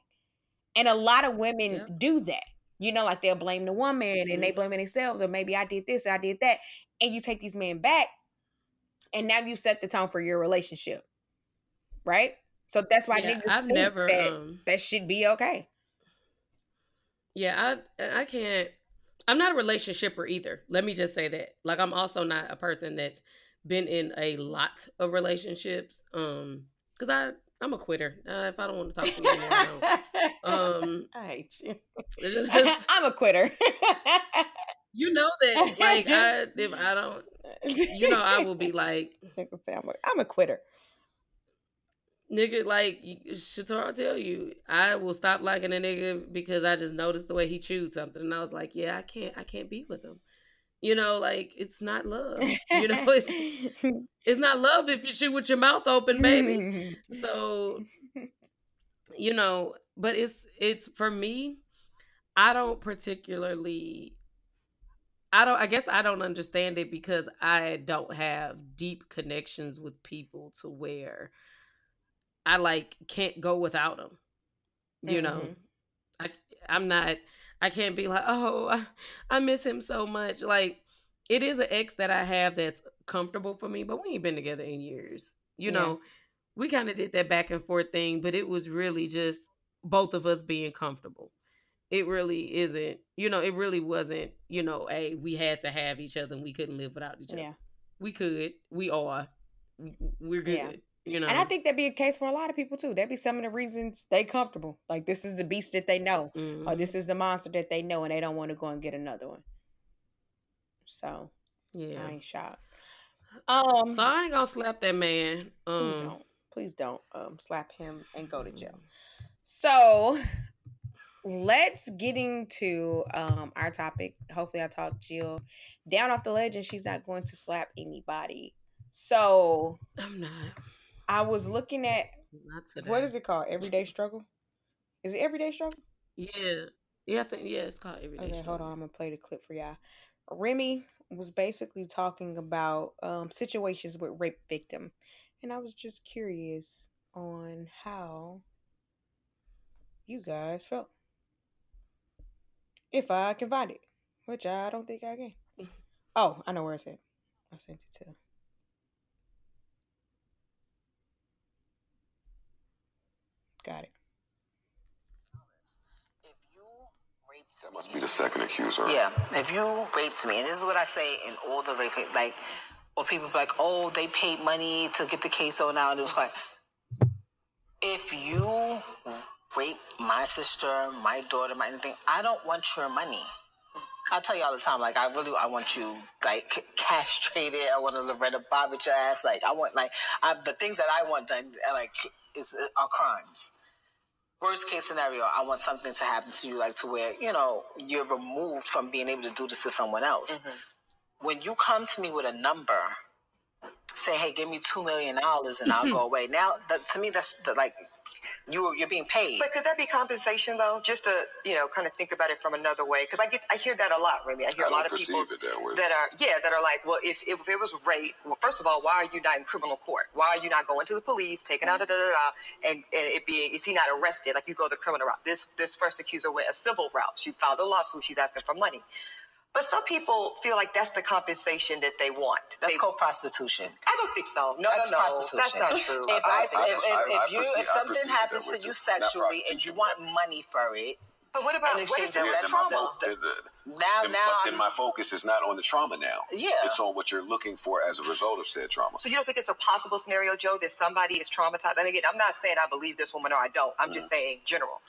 And a lot of women Yep. do that. You know, like they'll blame the woman and they Mhm. blame themselves, or maybe I did this, I did that. And you take these men back, and now you set the tone for your relationship. Right? So that's why Yeah, niggas I've think never, that, um, that should be okay. Yeah, I I can't. I'm not a relationshipper either. Let me just say that. Like, I'm also not a person that's been in a lot of relationships. Um, because I I'm a quitter. Uh, if I don't want to talk to you anymore, I. Um, I hate you. it's just- I'm a quitter. you know that. Like, I if I don't, you know, I will be like, I'm a, I'm a quitter. Nigga, like Shatara tell you, I will stop liking a nigga because I just noticed the way he chewed something, and I was like, yeah, I can't, I can't be with him. You know, like it's not love. You know, it's it's not love if you chew with your mouth open, baby. So, you know, but it's it's for me, I don't particularly I don't I guess I don't understand it because I don't have deep connections with people to where I like can't go without them. You know. Mhm. I I'm not I can't be like, "Oh, I, I miss him so much." Like it is an ex that I have that's comfortable for me, but we ain't been together in years. You Yeah. know, we kind of did that back and forth thing, but it was really just both of us being comfortable. It really isn't, you know, it really wasn't, you know, a we had to have each other and we couldn't live without each other. Yeah. We could, we are, we're good. Yeah. You know, And I think that'd be a case for a lot of people too. That'd be some of the reasons they comfortable. Like this is the beast that they know, or Mhm. this is the monster that they know, and they don't want to go and get another one. So yeah. I ain't shocked. Um, So I ain't gonna slap that man. please Um, don't, please don't um slap him and go to jail. So let's get into um our topic. Hopefully, I talked Jill down off the ledge, and she's not going to slap anybody. So I'm not. I was looking at what is it called? Everyday struggle. Is it everyday struggle? Yeah. Yeah, I think yeah, it's called everyday. Struggle. Hold on. I'm gonna play the clip for y'all. Remy was basically talking about um, situations with rape victim, and I was just curious on how you guys felt. If I can find it, which I don't think I can. Oh, I know where it's at. I sent it to. Got it. If you raped That must me- be the second accuser. Yeah, if you raped me, and this is what I say in all the rape, like, or people be like, oh, they paid money to get the case thrown out, and it was like, if you rape my sister, my daughter, my anything, I don't want your money. I tell you all the time, like I really, I want you like castrated. I want to Lorena Bobbitt your ass. Like I want, like I, the things that I want done, like is are crimes worst case scenario, I want something to happen to you, like to where you know you're removed from being able to do this to someone else. Mm-hmm. When you come to me with a number, say, "Hey, give me two million dollars and I'll go away." Now, that, to me, that's the, like you you're being paid. But could that be compensation though? Just to you know, kind of think about it from another way, because I get I hear that a lot, Remy. I hear I a lot of people it that way. that are yeah that are like, well, if, if it was rape, well, first of all, why are you not in criminal court? Why are you not going to the police, taking out a da da da, and and it being is he not arrested? Like you go the criminal route. This this first accuser went a civil route. She filed a lawsuit. She's asking for money. But some people feel like that's the compensation that they want. That's They- called prostitution. I don't think so. No, That's no, no. prostitution. That's not true. If I I, don't if, so. if, I- if you perceive- if something happens to you sexually and you want money for it, But what about in what exchange is that of with that trauma? trauma. The- the- now then, now then I'm- my focus is not on the trauma now. Yeah. It's on what you're looking for as a result of said trauma. So you don't think it's a possible scenario, Joe, that somebody is traumatized? And again, I'm not saying I believe this woman or I don't. I'm just mm. saying general.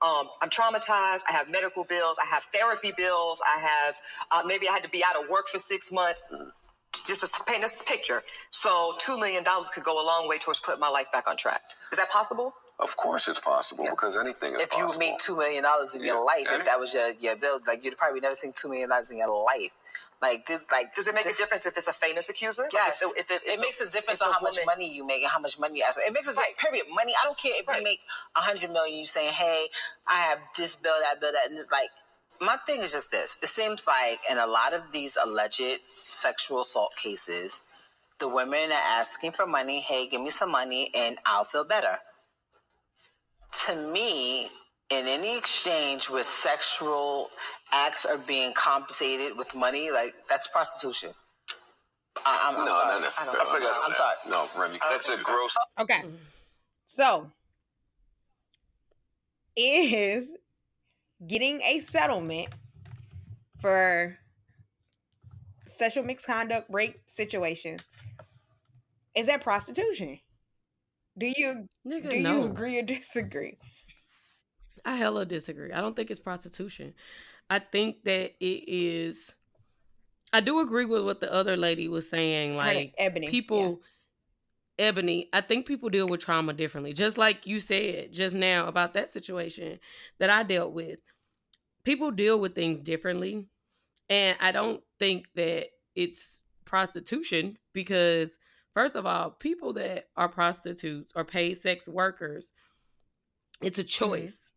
Um, I'm traumatized. I have medical bills. I have therapy bills. I have uh, maybe I had to be out of work for six months. Just to paint this picture. So two million dollars could go a long way towards putting my life back on track. Is that possible? Of course, it's possible Yeah. because anything is if possible. you made two million dollars in your life, And- if that was your your bill, like you'd probably never seen two million dollars in your life. Like this, like Does it make this, a difference if it's a famous accuser? Like, Yes, if, if, if, it makes a difference on how much money you make and how much money you ask. It makes a Right. difference. Period. Money. I don't care if Right. you make a hundred million. You saying, "Hey, I have this bill, that bill, that," and it's like my thing is just this. It seems like in a lot of these alleged sexual assault cases, the women are asking for money. Hey, give me some money and I'll feel better. To me, in any exchange where sexual acts are being compensated with money, like that's prostitution. I, I'm, I'm no, sorry. not I don't necessarily. know. I think that's I'm sorry. No, Remy, that's a gross. Okay. Mm-hmm. So, is getting a settlement for sexual misconduct, rape situations, is that prostitution? Do you Nigga, do you agree or disagree? I hella disagree. I don't think it's prostitution. I think that it is. I do agree with what the other lady was saying. Like Ebony, yeah. people, Ebony. I think people deal with trauma differently. Just like you said just now about that situation that I dealt with. People deal with things differently, and I don't think that it's prostitution because first of all, people that are prostitutes or paid sex workers, it's a mm-hmm. choice.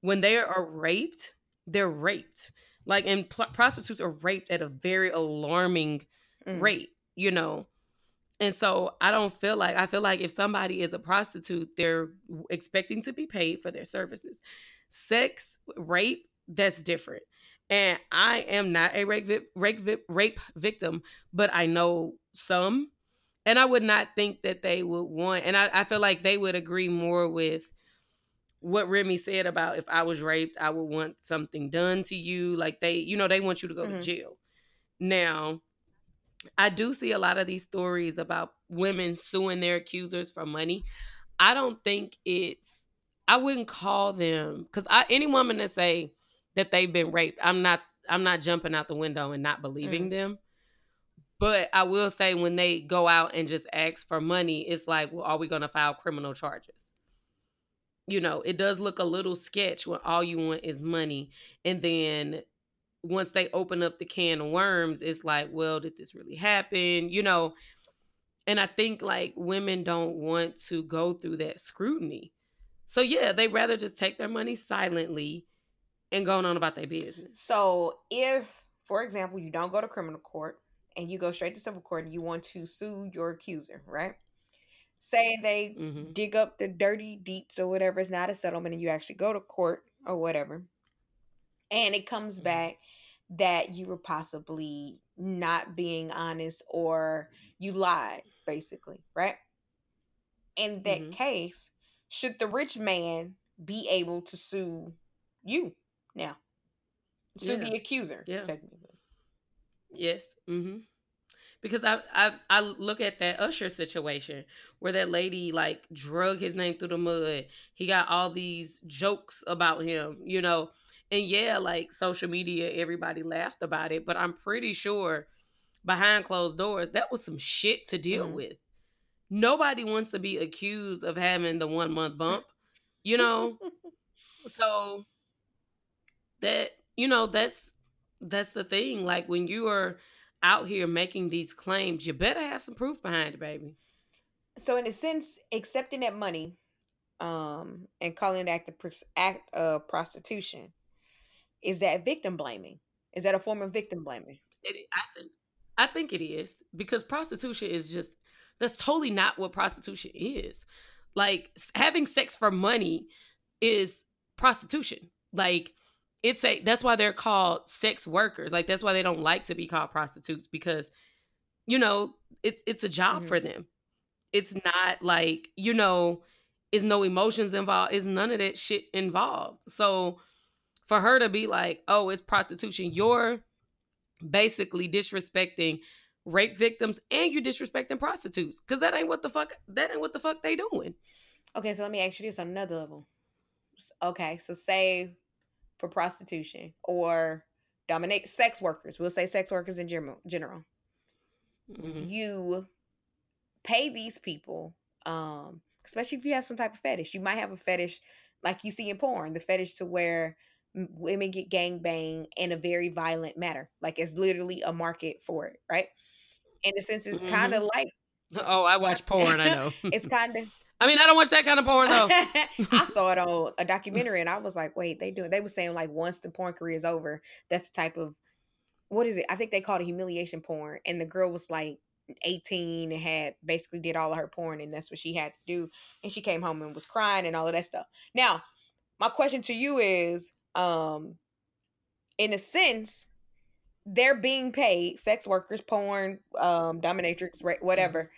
When they are raped, they're raped. Like, and pl- prostitutes are raped at a very alarming Mm. rate, you know. And so I don't feel like I feel like if somebody is a prostitute, they're expecting to be paid for their services. Sex, rape, that's different. And I am not a rape rape vi- rape victim, but I know some, and I would not think that they would want. And I, I feel like they would agree more with what Remy said about if I was raped, I would want something done to you. Like they, you know, they want you to go Mhm. to jail. Now, I do see a lot of these stories about women suing their accusers for money. I don't think it's I wouldn't call them because I any woman that say that they've been raped, I'm not I'm not jumping out the window and not believing them. But I will say when they go out and just ask for money, it's like, well, are we gonna file criminal charges? You know, it does look a little sketch when all you want is money. And then once they open up the can of worms, it's like, well, did this really happen? You know, and I think like women don't want to go through that scrutiny. So yeah, they rather just take their money silently and going on about their business. So, if, for example, you don't go to criminal court and you go straight to civil court and you want to sue your accuser, right? Say they hmm dig up the dirty deets or whatever, it's not a settlement, and you actually go to court or whatever, and it comes Mhm. back that you were possibly not being honest or you lied, basically, right? In that Mhm. case, should the rich man be able to sue you now? Sue Yeah. the accuser, Yeah. technically. Yes. Mm-hmm. Because I, I I look at that Usher situation where that lady like drug his name through the mud. He got all these jokes about him, you know. And yeah, like social media, everybody laughed about it, but I'm pretty sure behind closed doors, that was some shit to deal Mhm. with. Nobody wants to be accused of having the one month bump, you know. so that you know that's that's the thing like when you are out here making these claims you better have some proof behind it baby. So in a sense accepting that money um and calling it act of act of prostitution is that victim blaming? Is that a form of victim blaming? It, I, think, I think it is because prostitution is just that's totally not what prostitution is. Like having sex for money is prostitution. Like it's a that's why they're called sex workers. Like that's why they don't like to be called prostitutes because you know it's it's a job Mhm. for them. It's not like you know is no emotions involved. Is none of that shit involved. So for her to be like oh it's prostitution. You're basically disrespecting rape victims and you're disrespecting prostitutes. Because that ain't what the fuck that ain't what the fuck they doing. Okay so let me ask you this on another level. Okay so say for prostitution or dominate sex workers. We'll say sex workers in general general. Mhm. you pay these people um especially if you have some type of fetish. You might have a fetish like you see in porn the fetish to where women get gang bang in a very violent manner like it's literally a market for it right? In a sense it's kind of like oh i watch porn i know. it's kind of I mean, I don't watch that kind of porn though. I saw it on a documentary and I was like, wait, they do They were saying like once the porn career is over, that's the type of what is it? I think they called it humiliation porn. And the girl was like 18 and had basically did all of her porn and that's what she had to do. And she came home and was crying and all of that stuff. Now, my question to you is, um, in a sense, they're being paid, sex workers, porn, um, dominatrix, whatever.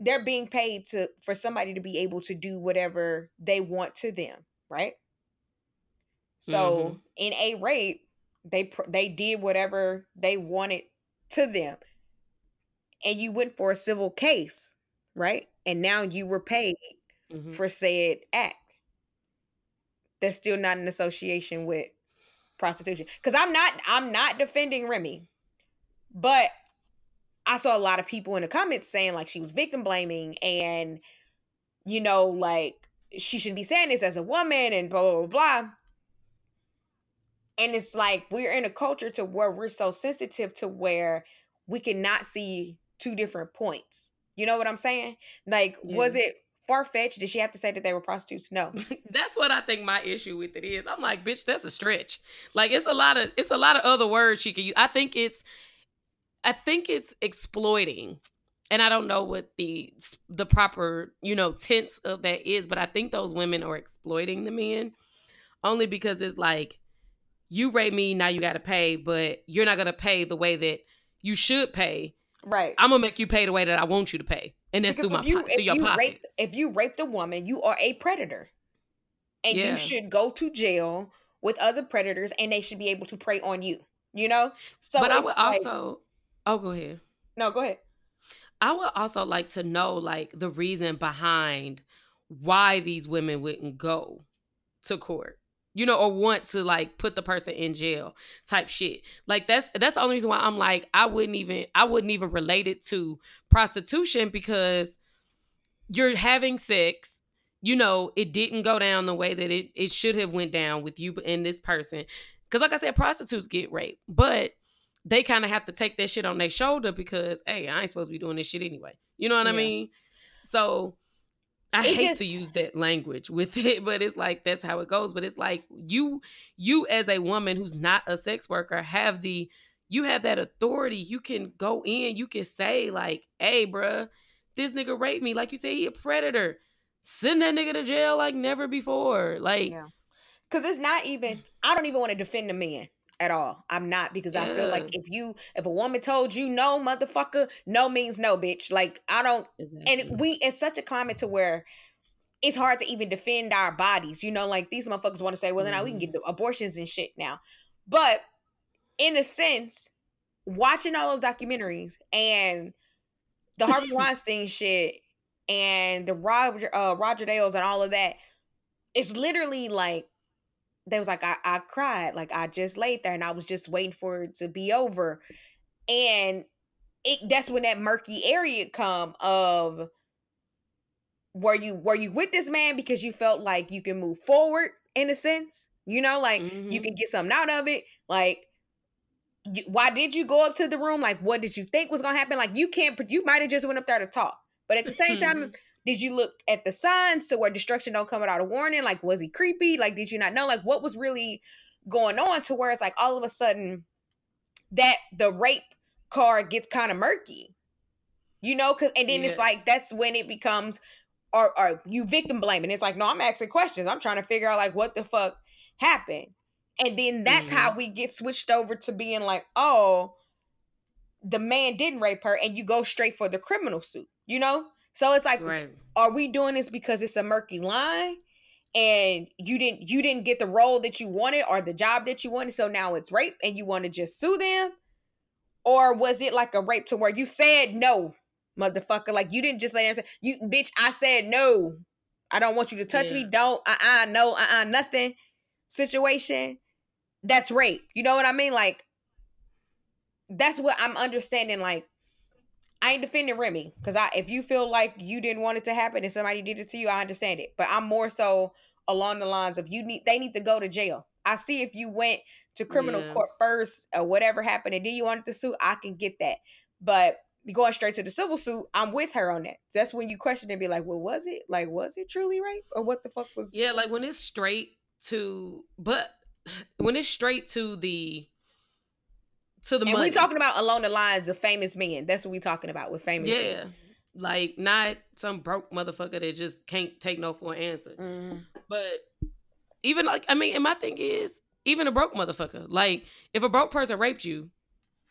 They're being paid to for somebody to be able to do whatever they want to them, right? So in a rape, they they did whatever they wanted to them. And you went for a civil case right? And now you were paid Mhm. for said act. That's still not an association with prostitution. Because i'm not i'm not defending remy but i saw a lot of people in the comments saying like she was victim blaming and you know like she shouldn't be saying this as a woman and blah blah blah blah and it's like we're in a culture to where we're so sensitive to where we cannot see two different points. You know what I'm saying? Like, was it far fetched? Did she have to say that they were prostitutes? No. That's what I think my issue with it is. I'm like, bitch, that's a stretch. Like it's a lot of it's a lot of other words she could use. I think it's I think it's exploiting. And I don't know what the the proper, you know, tense of that is, but I think those women are exploiting the men only because it's like you rape me, now you got to pay, but you're not going to pay the way that you should pay. Right. I'm going to make you pay the way that I want you to pay. And that's Because through my you, po- through if your you pockets. rape if you raped a woman, you are a predator. And Yeah. you should go to jail with other predators and they should be able to prey on you. You know? So but I would like- also Oh, go ahead. No, go ahead. I would also like to know like the reason behind why these women wouldn't go to court. You know, or want to like put the person in jail type shit. Like that's that's the only reason why I'm like I wouldn't even I wouldn't even relate it to prostitution because you're having sex, you know, it didn't go down the way that it it should have went down with you and this person. Cuz like I said prostitutes get raped, but they kind of have to take that shit on their shoulder because hey, I ain't supposed to be doing this shit anyway. You know what I mean? So I It hate gets- to use that language with it, but it's like that's how it goes. But it's like you you as a woman who's not a sex worker have the you have that authority. You can go in, you can say, like, hey, bruh, this nigga raped me. Like you say, he a predator. Send that nigga to jail like never before. Like, Yeah. Cause it's not even I don't even want to defend the men at all. I'm not because I feel like if you if a woman told you no, motherfucker, no means no, bitch. Like I don't exactly. and we it's such a climate to where it's hard to even defend our bodies. You know, like these motherfuckers want to say, well, then now we can get abortions and shit now. But in a sense, watching all those documentaries and the Harvey Weinstein shit and the Roger uh, Roger Dales and all of that, it's literally like they was like I, I cried like I just laid there and I was just waiting for it to be over, and it that's when that murky area come of were you were you with this man because you felt like you can move forward in a sense you know like you Mhm. can get something out of it like you, why did you go up to the room like what did you think was gonna happen like you can't you might have just went up there to talk but at the same time Mhm. Did you look at the signs to where destruction don't come without a warning? Like was he creepy? Like did you not know? Like what was really going on to where it's like all of a sudden that the rape card gets kind of murky you know? Because and then it's like that's when it becomes or or you victim blaming. It's like no i'm asking questions. I'm trying to figure out like what the fuck happened. And then that's how mm-hmm. we get switched over to being like oh the man didn't rape her and you go straight for the criminal suit you know so it's like right. are we doing this because it's a murky line? And you didn't you didn't get the role that you wanted or the job that you wanted so now it's rape and you want to just sue them? Or was it like a rape to where you said no motherfucker? Like you didn't just lay there and say you bitch i said no. I don't want you to touch me. Don't uh-uh no uh-uh nothing. Situation that's rape. You know what i mean? Like that's what i'm understanding like I ain't defending Remy because I if you feel like you didn't want it to happen and somebody did it to you, I understand it. But I'm more so along the lines of you need they need to go to jail. I see if you went to criminal Yeah. court first or whatever happened and then you wanted to sue, I can get that. But going straight to the civil suit, I'm with her on that. That's when you question and be like, well, was it like was it truly rape or what the fuck was? Yeah, like when it's straight to, but when it's straight to the to the And money. we talking about along the lines of famous men. That's what we talking about with famous yeah, like not some broke motherfucker that just can't take no for an answer. men. But even like, I mean, and my thing is, even a broke motherfucker, like if a broke person raped you,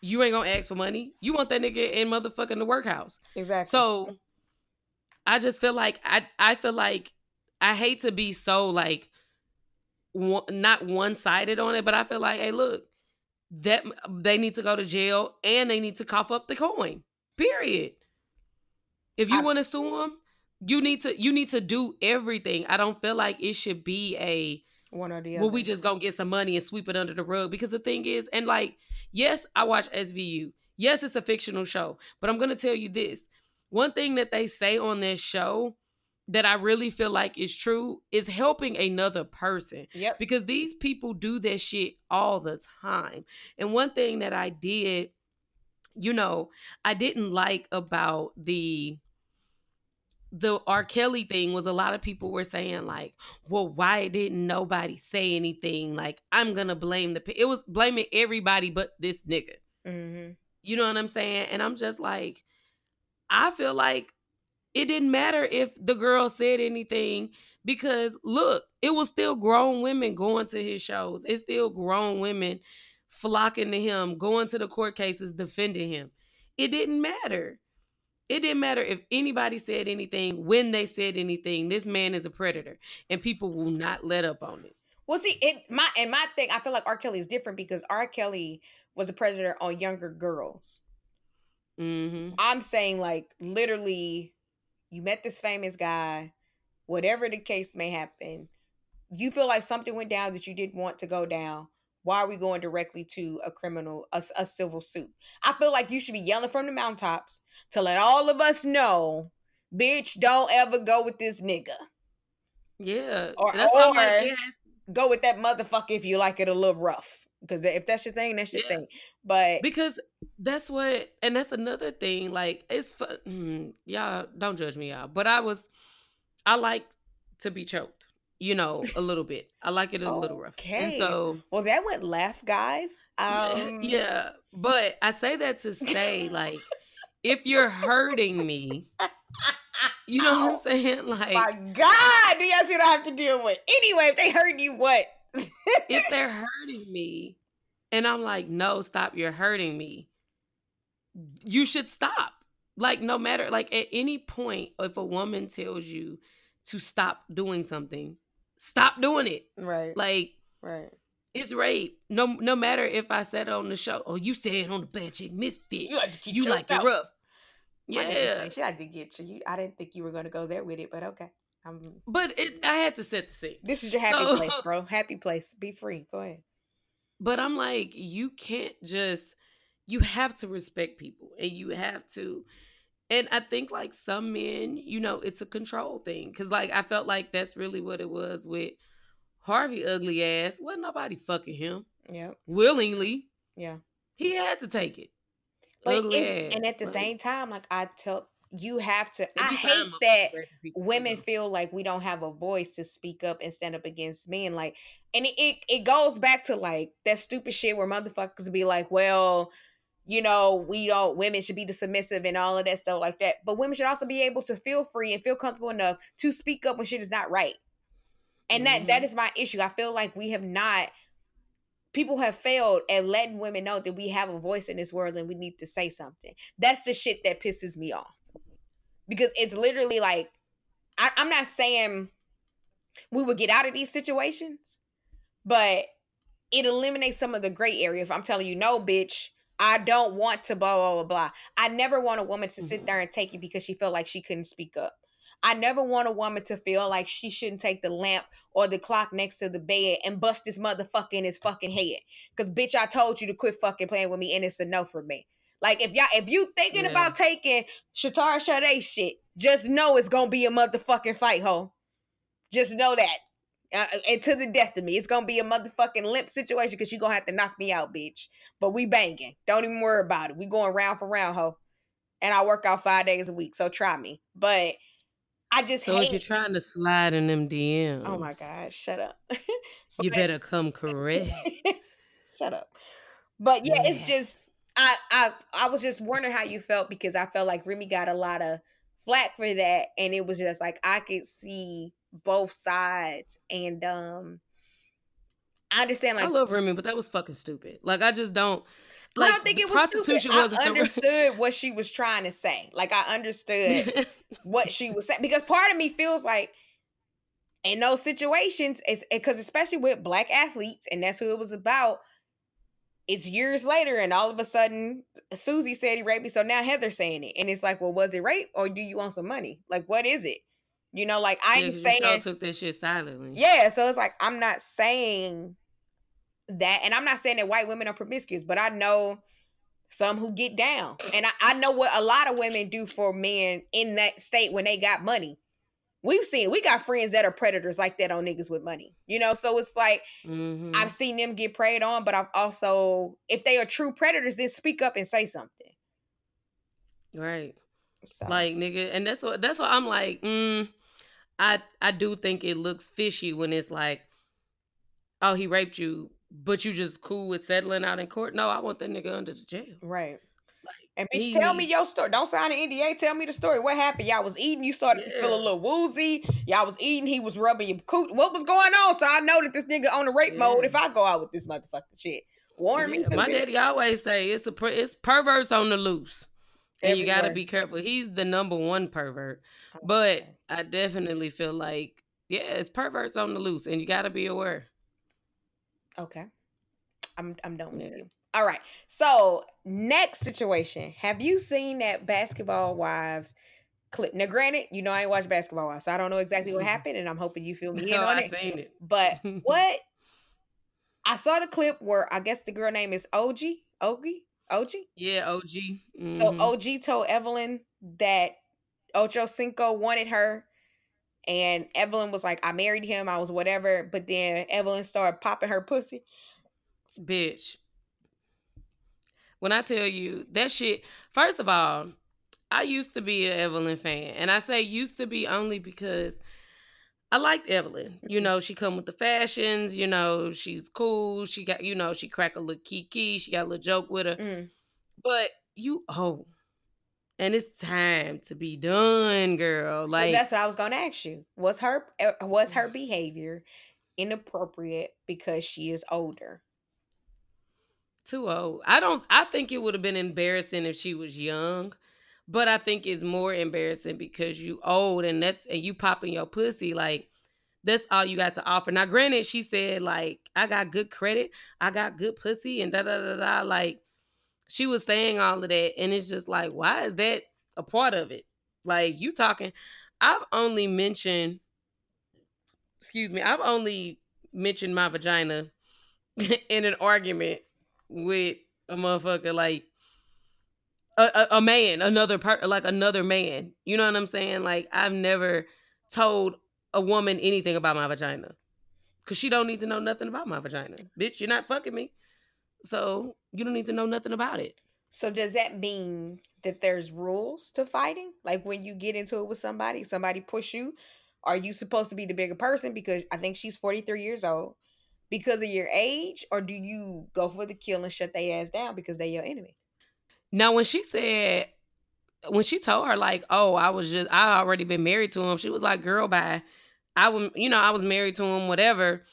you ain't gonna ask for money. You want that nigga in motherfucking the workhouse. Exactly. So I just feel like I I feel like I hate to be so like one, not one sided on it, but I feel like hey, look, that um, they need to go to jail and they need to cough up the coin. Period. If you want to sue them, you need to you need to do everything. I don't feel like it should be a one or the other. well, we just gonna get some money and sweep it under the rug. Because the thing is, and like, yes, I watch SVU. Yes, it's a fictional show, but I'm gonna tell you this: one thing that they say on this show that I really feel like is true is helping another person Yep. because these people do that shit all the time. And one thing that I did, you know, I didn't like about the the R. Kelly thing was a lot of people were saying like, well, why didn't nobody say anything? Like, I'm gonna blame the. It was blaming everybody but this nigga. Mm-hmm. You know what I'm saying? And I'm just like, I feel like it didn't matter if the girl said anything because look, it was still grown women going to his shows. It's still grown women flocking to him, going to the court cases, defending him. It didn't matter. It didn't matter if anybody said anything, when they said anything. This man is a predator, and people will not let up on it. Well, see, it my and my thing. I feel like R. Kelly is different because R. Kelly was a predator on younger girls. Mm-hmm. I'm saying like literally, you met this famous guy, whatever the case may happen. You feel like something went down that you didn't want to go down. Why are we going directly to a criminal, a, a civil suit? I feel like you should be yelling from the mountaintops to let all of us know, bitch, don't ever go with this nigga. Yeah, Or- that's like, or- it has Go with that motherfucker if you like it a little rough. Because if that's your thing, that's your Yeah. thing. But because that's what and that's another thing like it's mm, y'all don't judge me y'all but i was i like to be choked you know a little bit i like it a little rough and Okay. so well, that went left, guys. Um, yeah but i say that to say like if you're hurting me you know what i'm saying like My God, do y'all see what I have to deal with? Anyway, if they hurt you, what? if they're hurting me and I'm like, no, stop, you're hurting me, you should stop. Like, no matter, like, at any point, if a woman tells you to stop doing something, stop doing it. Right, Like, right. it's rape. No, no matter if I said it on the show, oh, you said on the bad chick misfit, You like to keep you like it rough. Yeah, she had to get you. I didn't think you were going to go there with it, but okay. I'm, but it, I had to set the scene. this is your happy So- place, bro. Happy place. Be free. Go ahead. But I'm like, you can't just, you have to respect people and you have to. And I think like some men, you know, it's a control thing. Cause like I felt like that's really what it was with Harvey ugly ass. Wasn't nobody fucking him Yeah. willingly. Yeah. He had to take it. But ugly ass. and at the Like, same time, like I tell you have to. I hate that motherfucker, if people women feel like we don't have a voice to speak up and stand up against men like and it, it, it goes back to like that stupid shit where motherfuckers be like well you know we don't women should be the submissive and all of that stuff like that. But women should also be able to feel free and feel comfortable enough to speak up when shit is not right. And that that Mhm. is my issue. I feel like we have not people have failed at letting women know that we have a voice in this world and we need to say something. That's the shit that pisses me off. Because it's literally like I, I'm not saying we would get out of these situations, but it eliminates some of the gray area. If I'm telling you, no, bitch, I don't want to blah blah blah blah. I never want a woman to sit Mhm. there and take it because she felt like she couldn't speak up. I never want a woman to feel like she shouldn't take the lamp or the clock next to the bed and bust this motherfucker in his fucking head. Cause bitch, I told you to quit fucking playing with me, and it's a no for me. Like if y'all if you thinking Yeah. about taking Shatara Sade shit, just know it's gonna be a motherfucking fight, ho. Just know that. Uh, and to the death of me, it's gonna be a motherfucking limp situation because you gonna have to knock me out, bitch. But we banging. Don't even worry about it. We going round for round, ho. and I work out five days a week. So try me. But I just So hate. if you're trying to slide in them DMs, oh my god, shut up. you But- better come correct. Shut up. But yeah, it's just I I I was just wondering how you felt because I felt like Remy got a lot of flack for that, and it was just like I could see both sides, and um, I understand like. I love Remy, but that was fucking stupid. Like I just don't. I don't think it was prostitution stupid. wasn't I the understood what she was trying to say. Like I understood what she was saying because part of me feels like in those situations it's because especially with black athletes and that's who it was about it's years later and all of a sudden susie said he raped me so now heather's saying it and it's like well was it rape or do you want some money like what is it you know like Yeah, i'm 'cause saying took that shit silently. yeah, so it's like I'm not saying that, and I'm not saying that white women are promiscuous, but I know some who get down, and I, I know what a lot of women do for men in that state when they got money. We've seen we got friends that are predators like that on niggas with money, you know. So it's like Mhm. I've seen them get preyed on, but I've also, if they are true predators, then speak up and say something. right. So, Like nigga, and that's what that's what I'm like. Mm, I I do think it looks fishy when it's like, oh, he raped you, but you just cool with settling out in court. No, I want that nigga under the jail. right. Like, And bitch, he tell me your story. Don't sign an NDA. Tell me the story. What happened? Y'all was eating. You started to feel a little woozy. Y'all was eating. He was rubbing your coot. What was going on? So I know that this nigga on the rape mode. If I go out with this motherfucking shit, warn me. Yeah, to my daddy always say it's a per- it's perverts on the loose, and you got to be careful. He's the number one pervert, Oh, but. I definitely feel like yeah, it's perverts on the loose, and you got to be aware. okay, I'm I'm done with Yeah. you. All right. So next situation. Have you seen that Basketball Wives clip? Now, granted, you know I ain't watched Basketball Wives, so I don't know exactly what happened, and I'm hoping you feel me in No, on I it. seen it. But what I saw the clip where I guess the girl name is OG, OG, OG. Yeah, OG. So Mhm. OG told Evelyn that Ocho Cinco wanted her, and Evelyn was like, "I married him. I was whatever." But then Evelyn started popping her pussy. bitch. When I tell you that shit, first of all, I used to be an Evelyn fan, and I say used to be only because I liked Evelyn. You know, she come with the fashions. You know, she's cool. She got, you know, she crack a little kiki. She got a little joke with her. Mm. But you oh, and it's time to be done, girl. Like that's what I was gonna ask you. Was her uh, was her behavior inappropriate because she is older? Too old. I don't. I think it would have been embarrassing if she was young, but I think it's more embarrassing because you old and that's and you popping your pussy like that's all you got to offer. Now, granted, she said like I got good credit, I got good pussy, and da da da da. Like she was saying all of that, and it's just like, why is that a part of it? Like you talking. I've only mentioned. Excuse me. I've only mentioned my vagina in an argument with a motherfucker like a, a, a man, another part, like another man. You know what I'm saying? Like I've never told a woman anything about my vagina because she don't need to know nothing about my vagina. Bitch, you're not fucking me, so you don't need to know nothing about it. So does that mean that there's rules to fighting? Like when you get into it with somebody, somebody push you, are you supposed to be the bigger person because I think she's 43 years old because of your age or do you go for the kill and shut their ass down because they're your enemy? Now, when she said, when she told her like, "Oh, I was just, I already been married to him," she was like, "Girl, bye." I was, you know, I was married to him, whatever.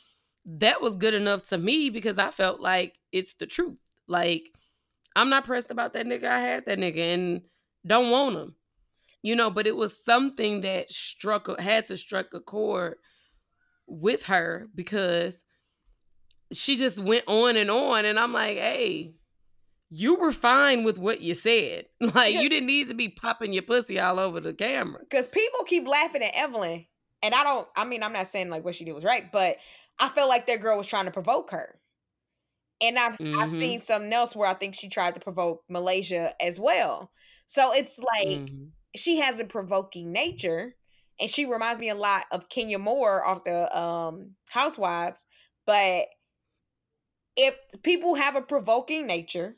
That was good enough to me because I felt like it's the truth. Like, I'm not pressed about that nigga. I had that nigga and don't want him, you know. But it was something that struck, had to struck a chord with her because she just went on and on, and I'm like, hey you were fine with what you said. Like you didn't need to be popping your pussy all over the camera. Because people keep laughing at Evelyn. And I don't, I mean, I'm not saying like what she did was right, but I feel like that girl was trying to provoke her. And I've I've Mhm. seen something else where I think she tried to provoke Malaysia as well. So it's like Mhm. she has a provoking nature and she reminds me a lot of Kenya Moore off the um Housewives, but if people have a provoking nature,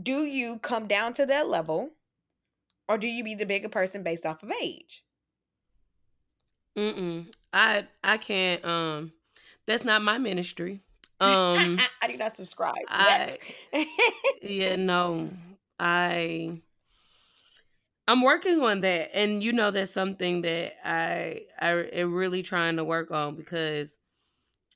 do you come down to that level or do you be the bigger person based off of age? Mm-mm. I I can't. Um, that's not my ministry. Um, I do not subscribe. I yeah no. I I'm working on that, and you know that's something that I I am really trying to work on because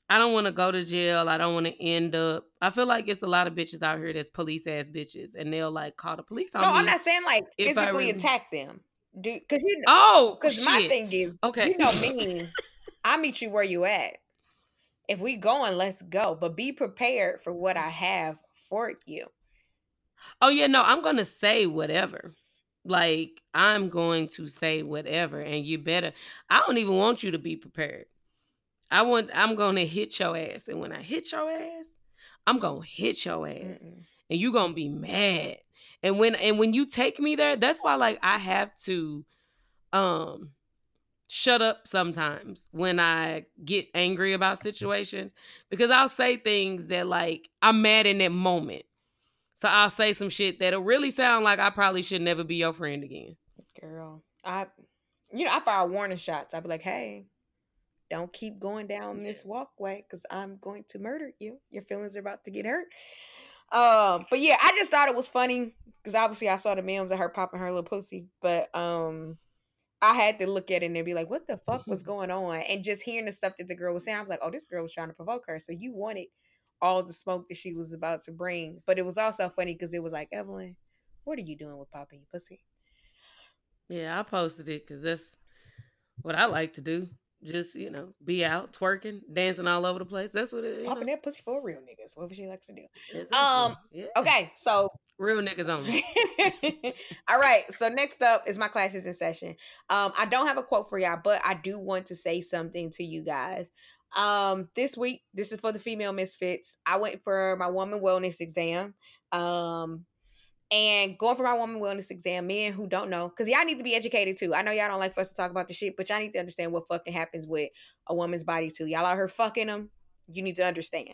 I don't want to go to jail. I don't want to end up. I feel like it's a lot of bitches out here that's police ass bitches, and they'll like call the police on no, me. I'm not saying like physically attack them, do because you know. Oh, Because my thing is, Okay. you know me, I meet you where you at. If we going, let's go. But be prepared for what I have for you. Oh yeah, no, I'm gonna say whatever. Like I'm going to say whatever, and you better. I don't even want you to be prepared. I want. I'm gonna hit your ass, and when I hit your ass, I'm gonna hit your ass, Mm-mm. and you gonna be mad. And when and when you take me there, that's why like I have to, um, shut up sometimes when I get angry about situations because I'll say things that like I'm mad in that moment. So I'll say some shit that'll really sound like I probably should never be your friend again. Girl, I, you know, I fire warning shots. I'd be like, hey, don't keep going down this walkway because I'm going to murder you. Your feelings are about to get hurt. Um, but yeah, I just thought it was funny because obviously I saw the memes of her popping her little pussy, but um, I had to look at it and be like, what the fuck was going on? And just hearing the stuff that the girl was saying, I was like, oh, this girl was trying to provoke her. So you wanted all the smoke that she was about to bring. But it was also funny because it was like, Evelyn, what are you doing with popping your pussy? Yeah, I posted it because that's what I like to do. Just you know, be out twerking, dancing all over the place. That's what it. Popping know, that pussy for real niggas. What she likes to do. exactly. Um, yeah. Okay, so real niggas only. all right. So next up is my classes in session. Um, I don't have a quote for y'all, but I do want to say something to you guys. Um, this week, this is for the female misfits. I went for my woman wellness exam. Um, and going for my woman wellness exam, men who don't know, because y'all need to be educated too. I know y'all don't like for us to talk about the shit, but y'all need to understand what fucking happens with a woman's body too. Y'all out here fucking them. You need to understand.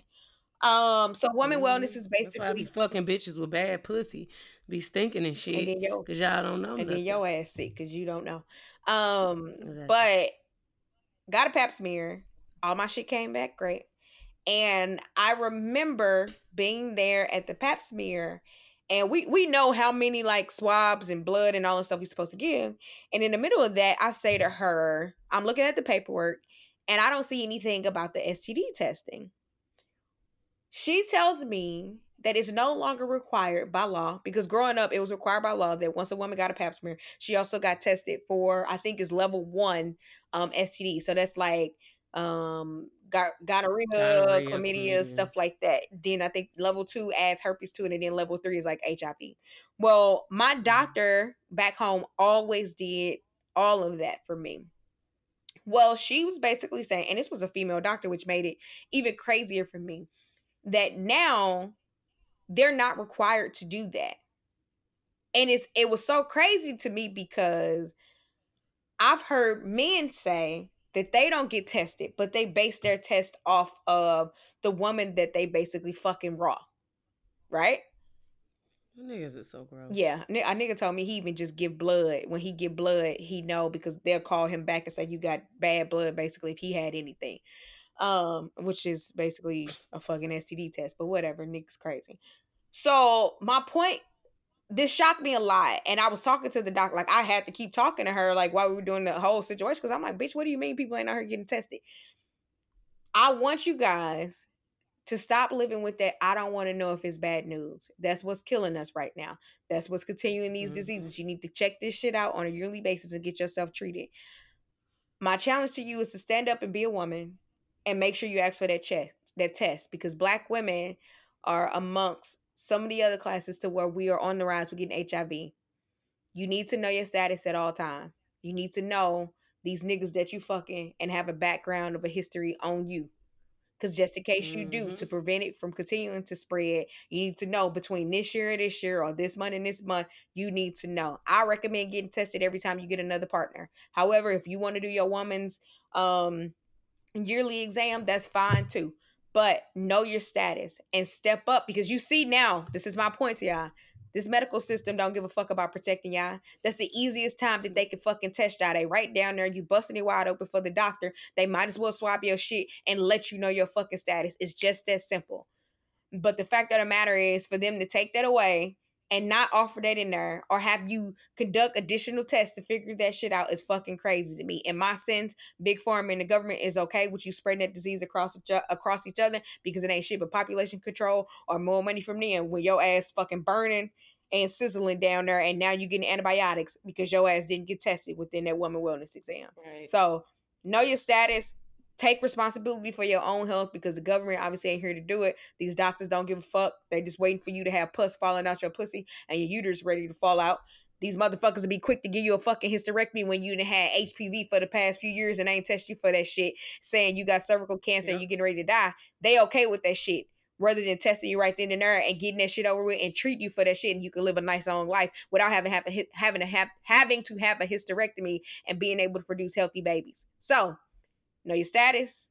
Um, so woman wellness is Mm, That's why I be basically fucking bitches with bad pussy, be stinking and and shit, then yo cause y'all don't know and then nothing. your ass sick because you don't know. Um, Exactly. but got a pap smear. All my shit came back great. And I remember being there at the pap smear and we we know how many like swabs and blood and all the stuff we're supposed to give. And in the middle of that, I say to her, I'm looking at the paperwork and I don't see anything about the STD testing. She tells me that it's no longer required by law because growing up it was required by law that once a woman got a pap smear, she also got tested for I think is level one um STD. So that's like um got gonorrhea, Gonorrhea, chlamydia, chlamydia. stuff like that. Then I think level two adds herpes to it, and then level three is like HIV. Well, my doctor back home always did all of that for me. Well, she was basically saying, and this was a female doctor, which made it even crazier for me, that now they're not required to do that. And it's it was so crazy to me because I've heard men say that they don't get tested, but they base their test off of the woman that they basically fucking raw. Right? Niggas is so gross. Yeah, a nigga told me he even just give blood. When he get blood, he know because they'll call him back and say you got bad blood. Basically, if he had anything, um, which is basically a fucking STD test. But whatever, niggas crazy. So my point, this shocked me a lot, and I was talking to the doc. Like I had to keep talking to her, like while we were doing the whole situation, because I'm like, bitch, what do you mean people ain't out here getting tested? I want you guys to stop living with that. I don't want to know if it's bad news. That's what's killing us right now. That's what's continuing these Mhm. diseases. You need to check this shit out on a yearly basis and get yourself treated. My challenge to you is to stand up and be a woman and make sure you ask for that check, that test, because black women are amongst some of the other classes to where we are on the rise with getting HIV. You need to know your status at all time. You need to know these niggas that you fucking and have a background of a history on you. Because just in case you do, Mhm. to prevent it from continuing to spread, you need to know between this year and this year, or this month and this month, you need to know. I recommend getting tested every time you get another partner. However, if you want to do your woman's um yearly exam, that's fine too. But know your status and step up because you see now, this is my point to y'all. This medical system don't give a fuck about protecting y'all. That's the easiest time that they can fucking test y'all. They right down there, you busting it wide open for the doctor. They might as well swab your shit and let you know your fucking status. It's just that simple. But the fact of the matter is, for them to take that away and not offer that in there or have you conduct additional tests to figure that shit out is fucking crazy to me. In my sense, big pharma and the government is okay with you spreading that disease across each, across each other because it ain't shit but population control or more money from them when your ass fucking burning and sizzling down there and now you getting antibiotics because your ass didn't get tested within that woman wellness exam. Right. So know your status. Take responsibility for your own health because the government obviously ain't here to do it. These doctors don't give a fuck. They just waiting for you to have pus falling out your pussy and your uterus ready to fall out. These motherfuckers will be quick to give you a fucking hysterectomy when you had HPV for the past few years and they ain't test you for that shit, saying you got cervical cancer and Yep. you getting ready to die. They okay with that shit. Rather than testing you right then and there and getting that shit over with and treat you for that shit and you can live a nice long life without having have a, having to have having to have a hysterectomy and being able to produce healthy babies. So know your status.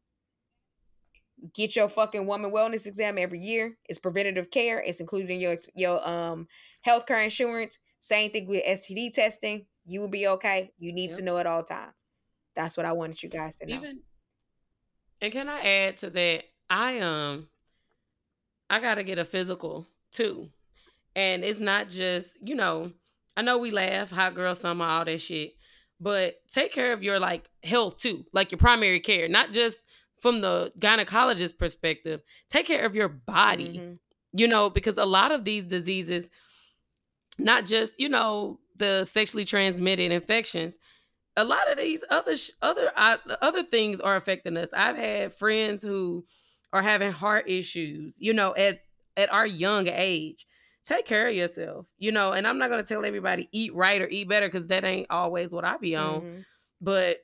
Get your fucking woman wellness exam every year. It's preventative care. It's included in your your um healthcare insurance. Same thing with STD testing. You will be okay. You need to know at all times. That's what I wanted you guys to know. Even and can I add to that? I um I gotta get a physical too. And it's not just, you know, I know we laugh, hot girl summer, all that shit, but take care of your like health too, like your primary care, not just from the gynecologist perspective. Take care of your body Mhm. you know, because a lot of these diseases, not just you know the sexually transmitted infections, a lot of these other sh- other uh, other things are affecting us. I've had friends who are having heart issues, you know, at at our young age. Take care of yourself, you know, and I'm not gonna tell everybody eat right or eat better because that ain't always what I be on. Mhm. But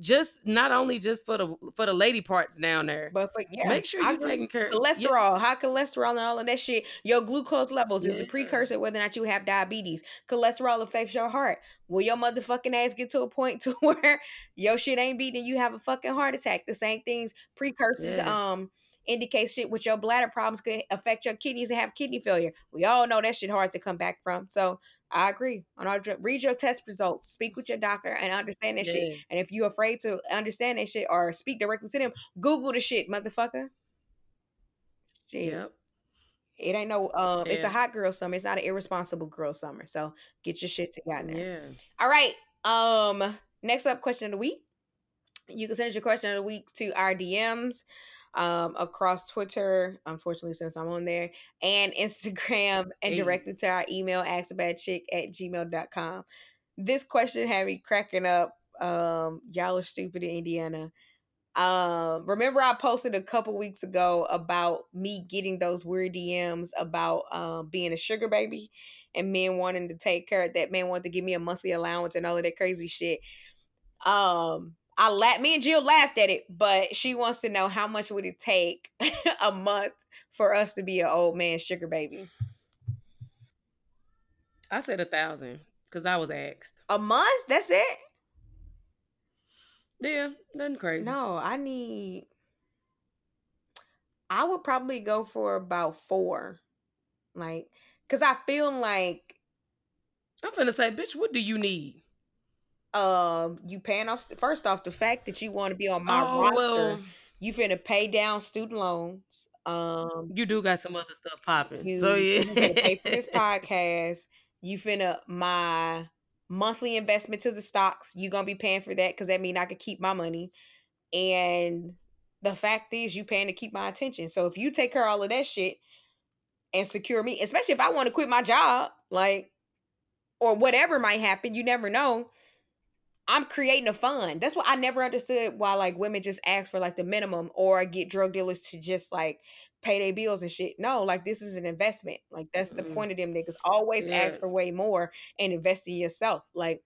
just not only just for the for the lady parts down there, But but yeah, make sure you're taking care. yeah, cholesterol, high cholesterol, and all of that shit. Your glucose levels is a precursor whether or not you have diabetes. Cholesterol affects your heart. Will your motherfucking ass get to a point to where your shit ain't beating you have a fucking heart attack? The same things precursors Yes. um indicate shit with your bladder problems could affect your kidneys and have kidney failure. We all know that shit hard to come back from. So I agree. On our read your test results, speak with your doctor, and understand that shit. And if you're afraid to understand that shit or speak directly to them, Google the shit, motherfucker. Shit. Yep. It ain't no um it's a hot girl summer. It's not an irresponsible girl summer. So get your shit together. Yeah. All right. Um next up question of the week. You can send us your question of the week to our DMs um across Twitter, unfortunately, since I'm on there, and Instagram, and Hey. directly to our email, askabadchick at gmail.com. This question had me cracking up. Um, y'all are stupid in Indiana. Um, remember I posted a couple weeks ago about me getting those weird DMs about um being a sugar baby and men wanting to take care of that man wanted to give me a monthly allowance and all of that crazy shit. Um I la- me and Jill laughed at it, but she wants to know how much would it take a month for us to be an old man sugar baby. I said a thousand because I was asked. A month? That's it? Yeah, nothing crazy. No, I need. I would probably go for about four, like, cause I feel like I'm finna say, bitch, what do you need? Um you paying off first off the fact that you want to be on my oh, roster. well, You finna pay down student loans. Um, you do got some other stuff popping. you, so yeah, you finna pay for this podcast. You finna my monthly investment to the stocks. You gonna be paying for that because that mean I could keep my money. And the fact is, you paying to keep my attention. So if you take care of all of that shit and secure me, especially if I want to quit my job, like or whatever might happen, you never know. I'm creating a fund. That's what I never understood why like women just ask for like the minimum or get drug dealers to just like pay their bills and shit. No, like this is an investment. Like that's the Mm. point of them niggas. Always Yeah. ask for way more and invest in yourself. Like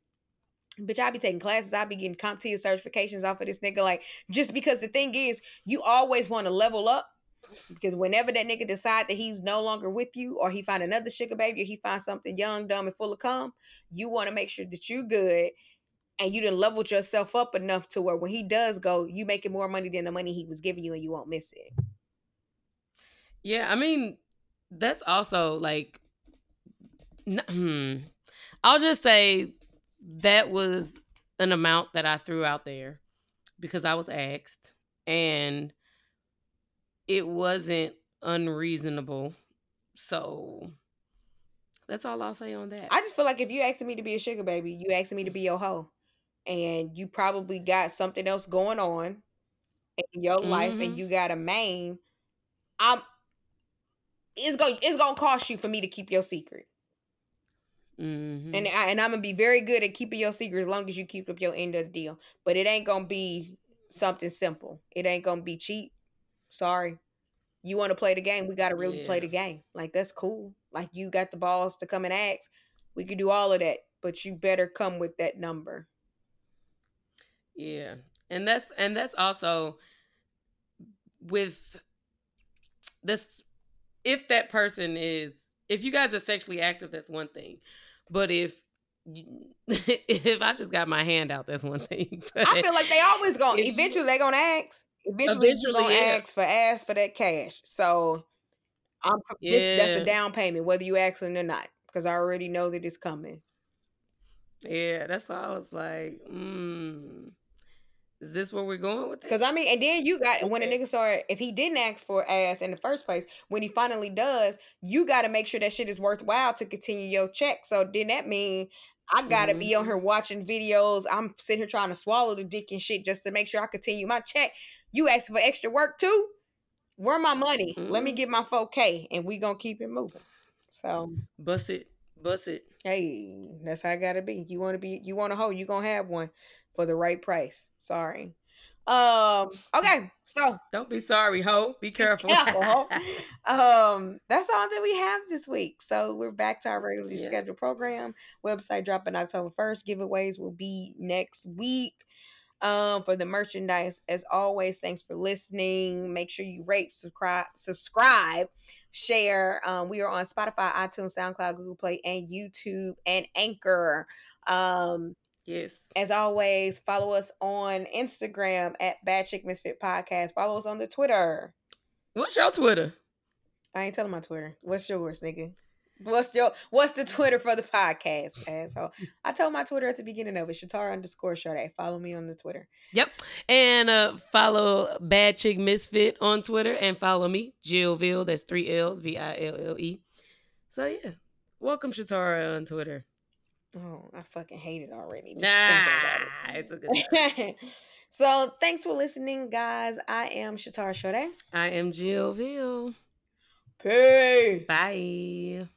Bitch, I be taking classes. I be getting CompTIA certifications off of this nigga. Like, just because the thing is, you always want to level up. Because whenever that nigga decide that he's no longer with you, or he find another sugar baby, or he find something young, dumb, and full of cum, you want to make sure that you good and you didn't leveled yourself up enough to where when he does go, you making more money than the money he was giving you, and you won't miss it. yeah. I mean, that's also like hmm. I'll just say that was an amount that I threw out there because I was asked and it wasn't unreasonable. So that's all I'll say on that. I just feel like if you asking me to be a sugar baby, you asking me to be your hoe. And you probably got something else going on in your life and Mhm. you got a main. I'm it's going to it's gonna cost you for me to keep your secret. Mhm. And I, and I'm gonna be very good at keeping your secret as long as you keep up your end of the deal. But it ain't gonna be something simple. It ain't gonna be cheap. Sorry. You want to play the game? We gotta really play the game. Like that's cool. Like you got the balls to come and ask. We could do all of that, but you better come with that number. Yeah. And that's and that's also with this if that person is if you guys are sexually active that's one thing. But if if I just got my hand out that's one thing. I feel like they always gonna eventually they're gonna ask. Eventually, Eventually, gonna yeah. ask for ask for that cash. So I'm this, that's a down payment, whether you asking or not, because I already know that it's coming. Yeah, that's all. was like, mm, is this where we're going with this? Because I mean, and then you got when a nigga start, if he didn't ask for ass in the first place, when he finally does, you got to make sure that shit is worthwhile to continue your check. So then that mean I gotta be on Mhm. here watching videos. I'm sitting here trying to swallow the dick and shit just to make sure I continue my check. You ask for extra work too. Where my money? Let me Mhm. get my 4K and we gonna keep it moving. So bust it, bust it. hey, that's how I gotta be. You wanna be you want a hoe, you gonna have one for the right price. Sorry. Um, okay, so Don't be sorry, ho. Be careful. careful, ho. um, that's all that we have this week. So we're back to our regularly Yeah. scheduled program. Website dropping October 1st. Giveaways will be next week. Um, for the merchandise, as always, thanks for listening. Make sure you rate, subscribe, subscribe, share. Um, we are on Spotify, iTunes, SoundCloud, Google Play, and YouTube and Anchor. Um, yes. as always, follow us on Instagram at Bad Chick Misfit Podcast. Follow us on the Twitter. What's your Twitter? I ain't telling my Twitter. What's yours, nigga? What's your What's the Twitter for the podcast, asshole? I told my Twitter at the beginning of it. Shatar underscore Sade. Follow me on the Twitter. Yep. And uh follow Bad Chick Misfit on Twitter and follow me, Jillville. That's three L's, V I L L E. So yeah. Welcome Shatara on Twitter. Oh, I fucking hate it already. Just Nah, thinking it's a good so thanks for listening, guys. I am Shatar Sade. I am Jillville. Peace. Bye.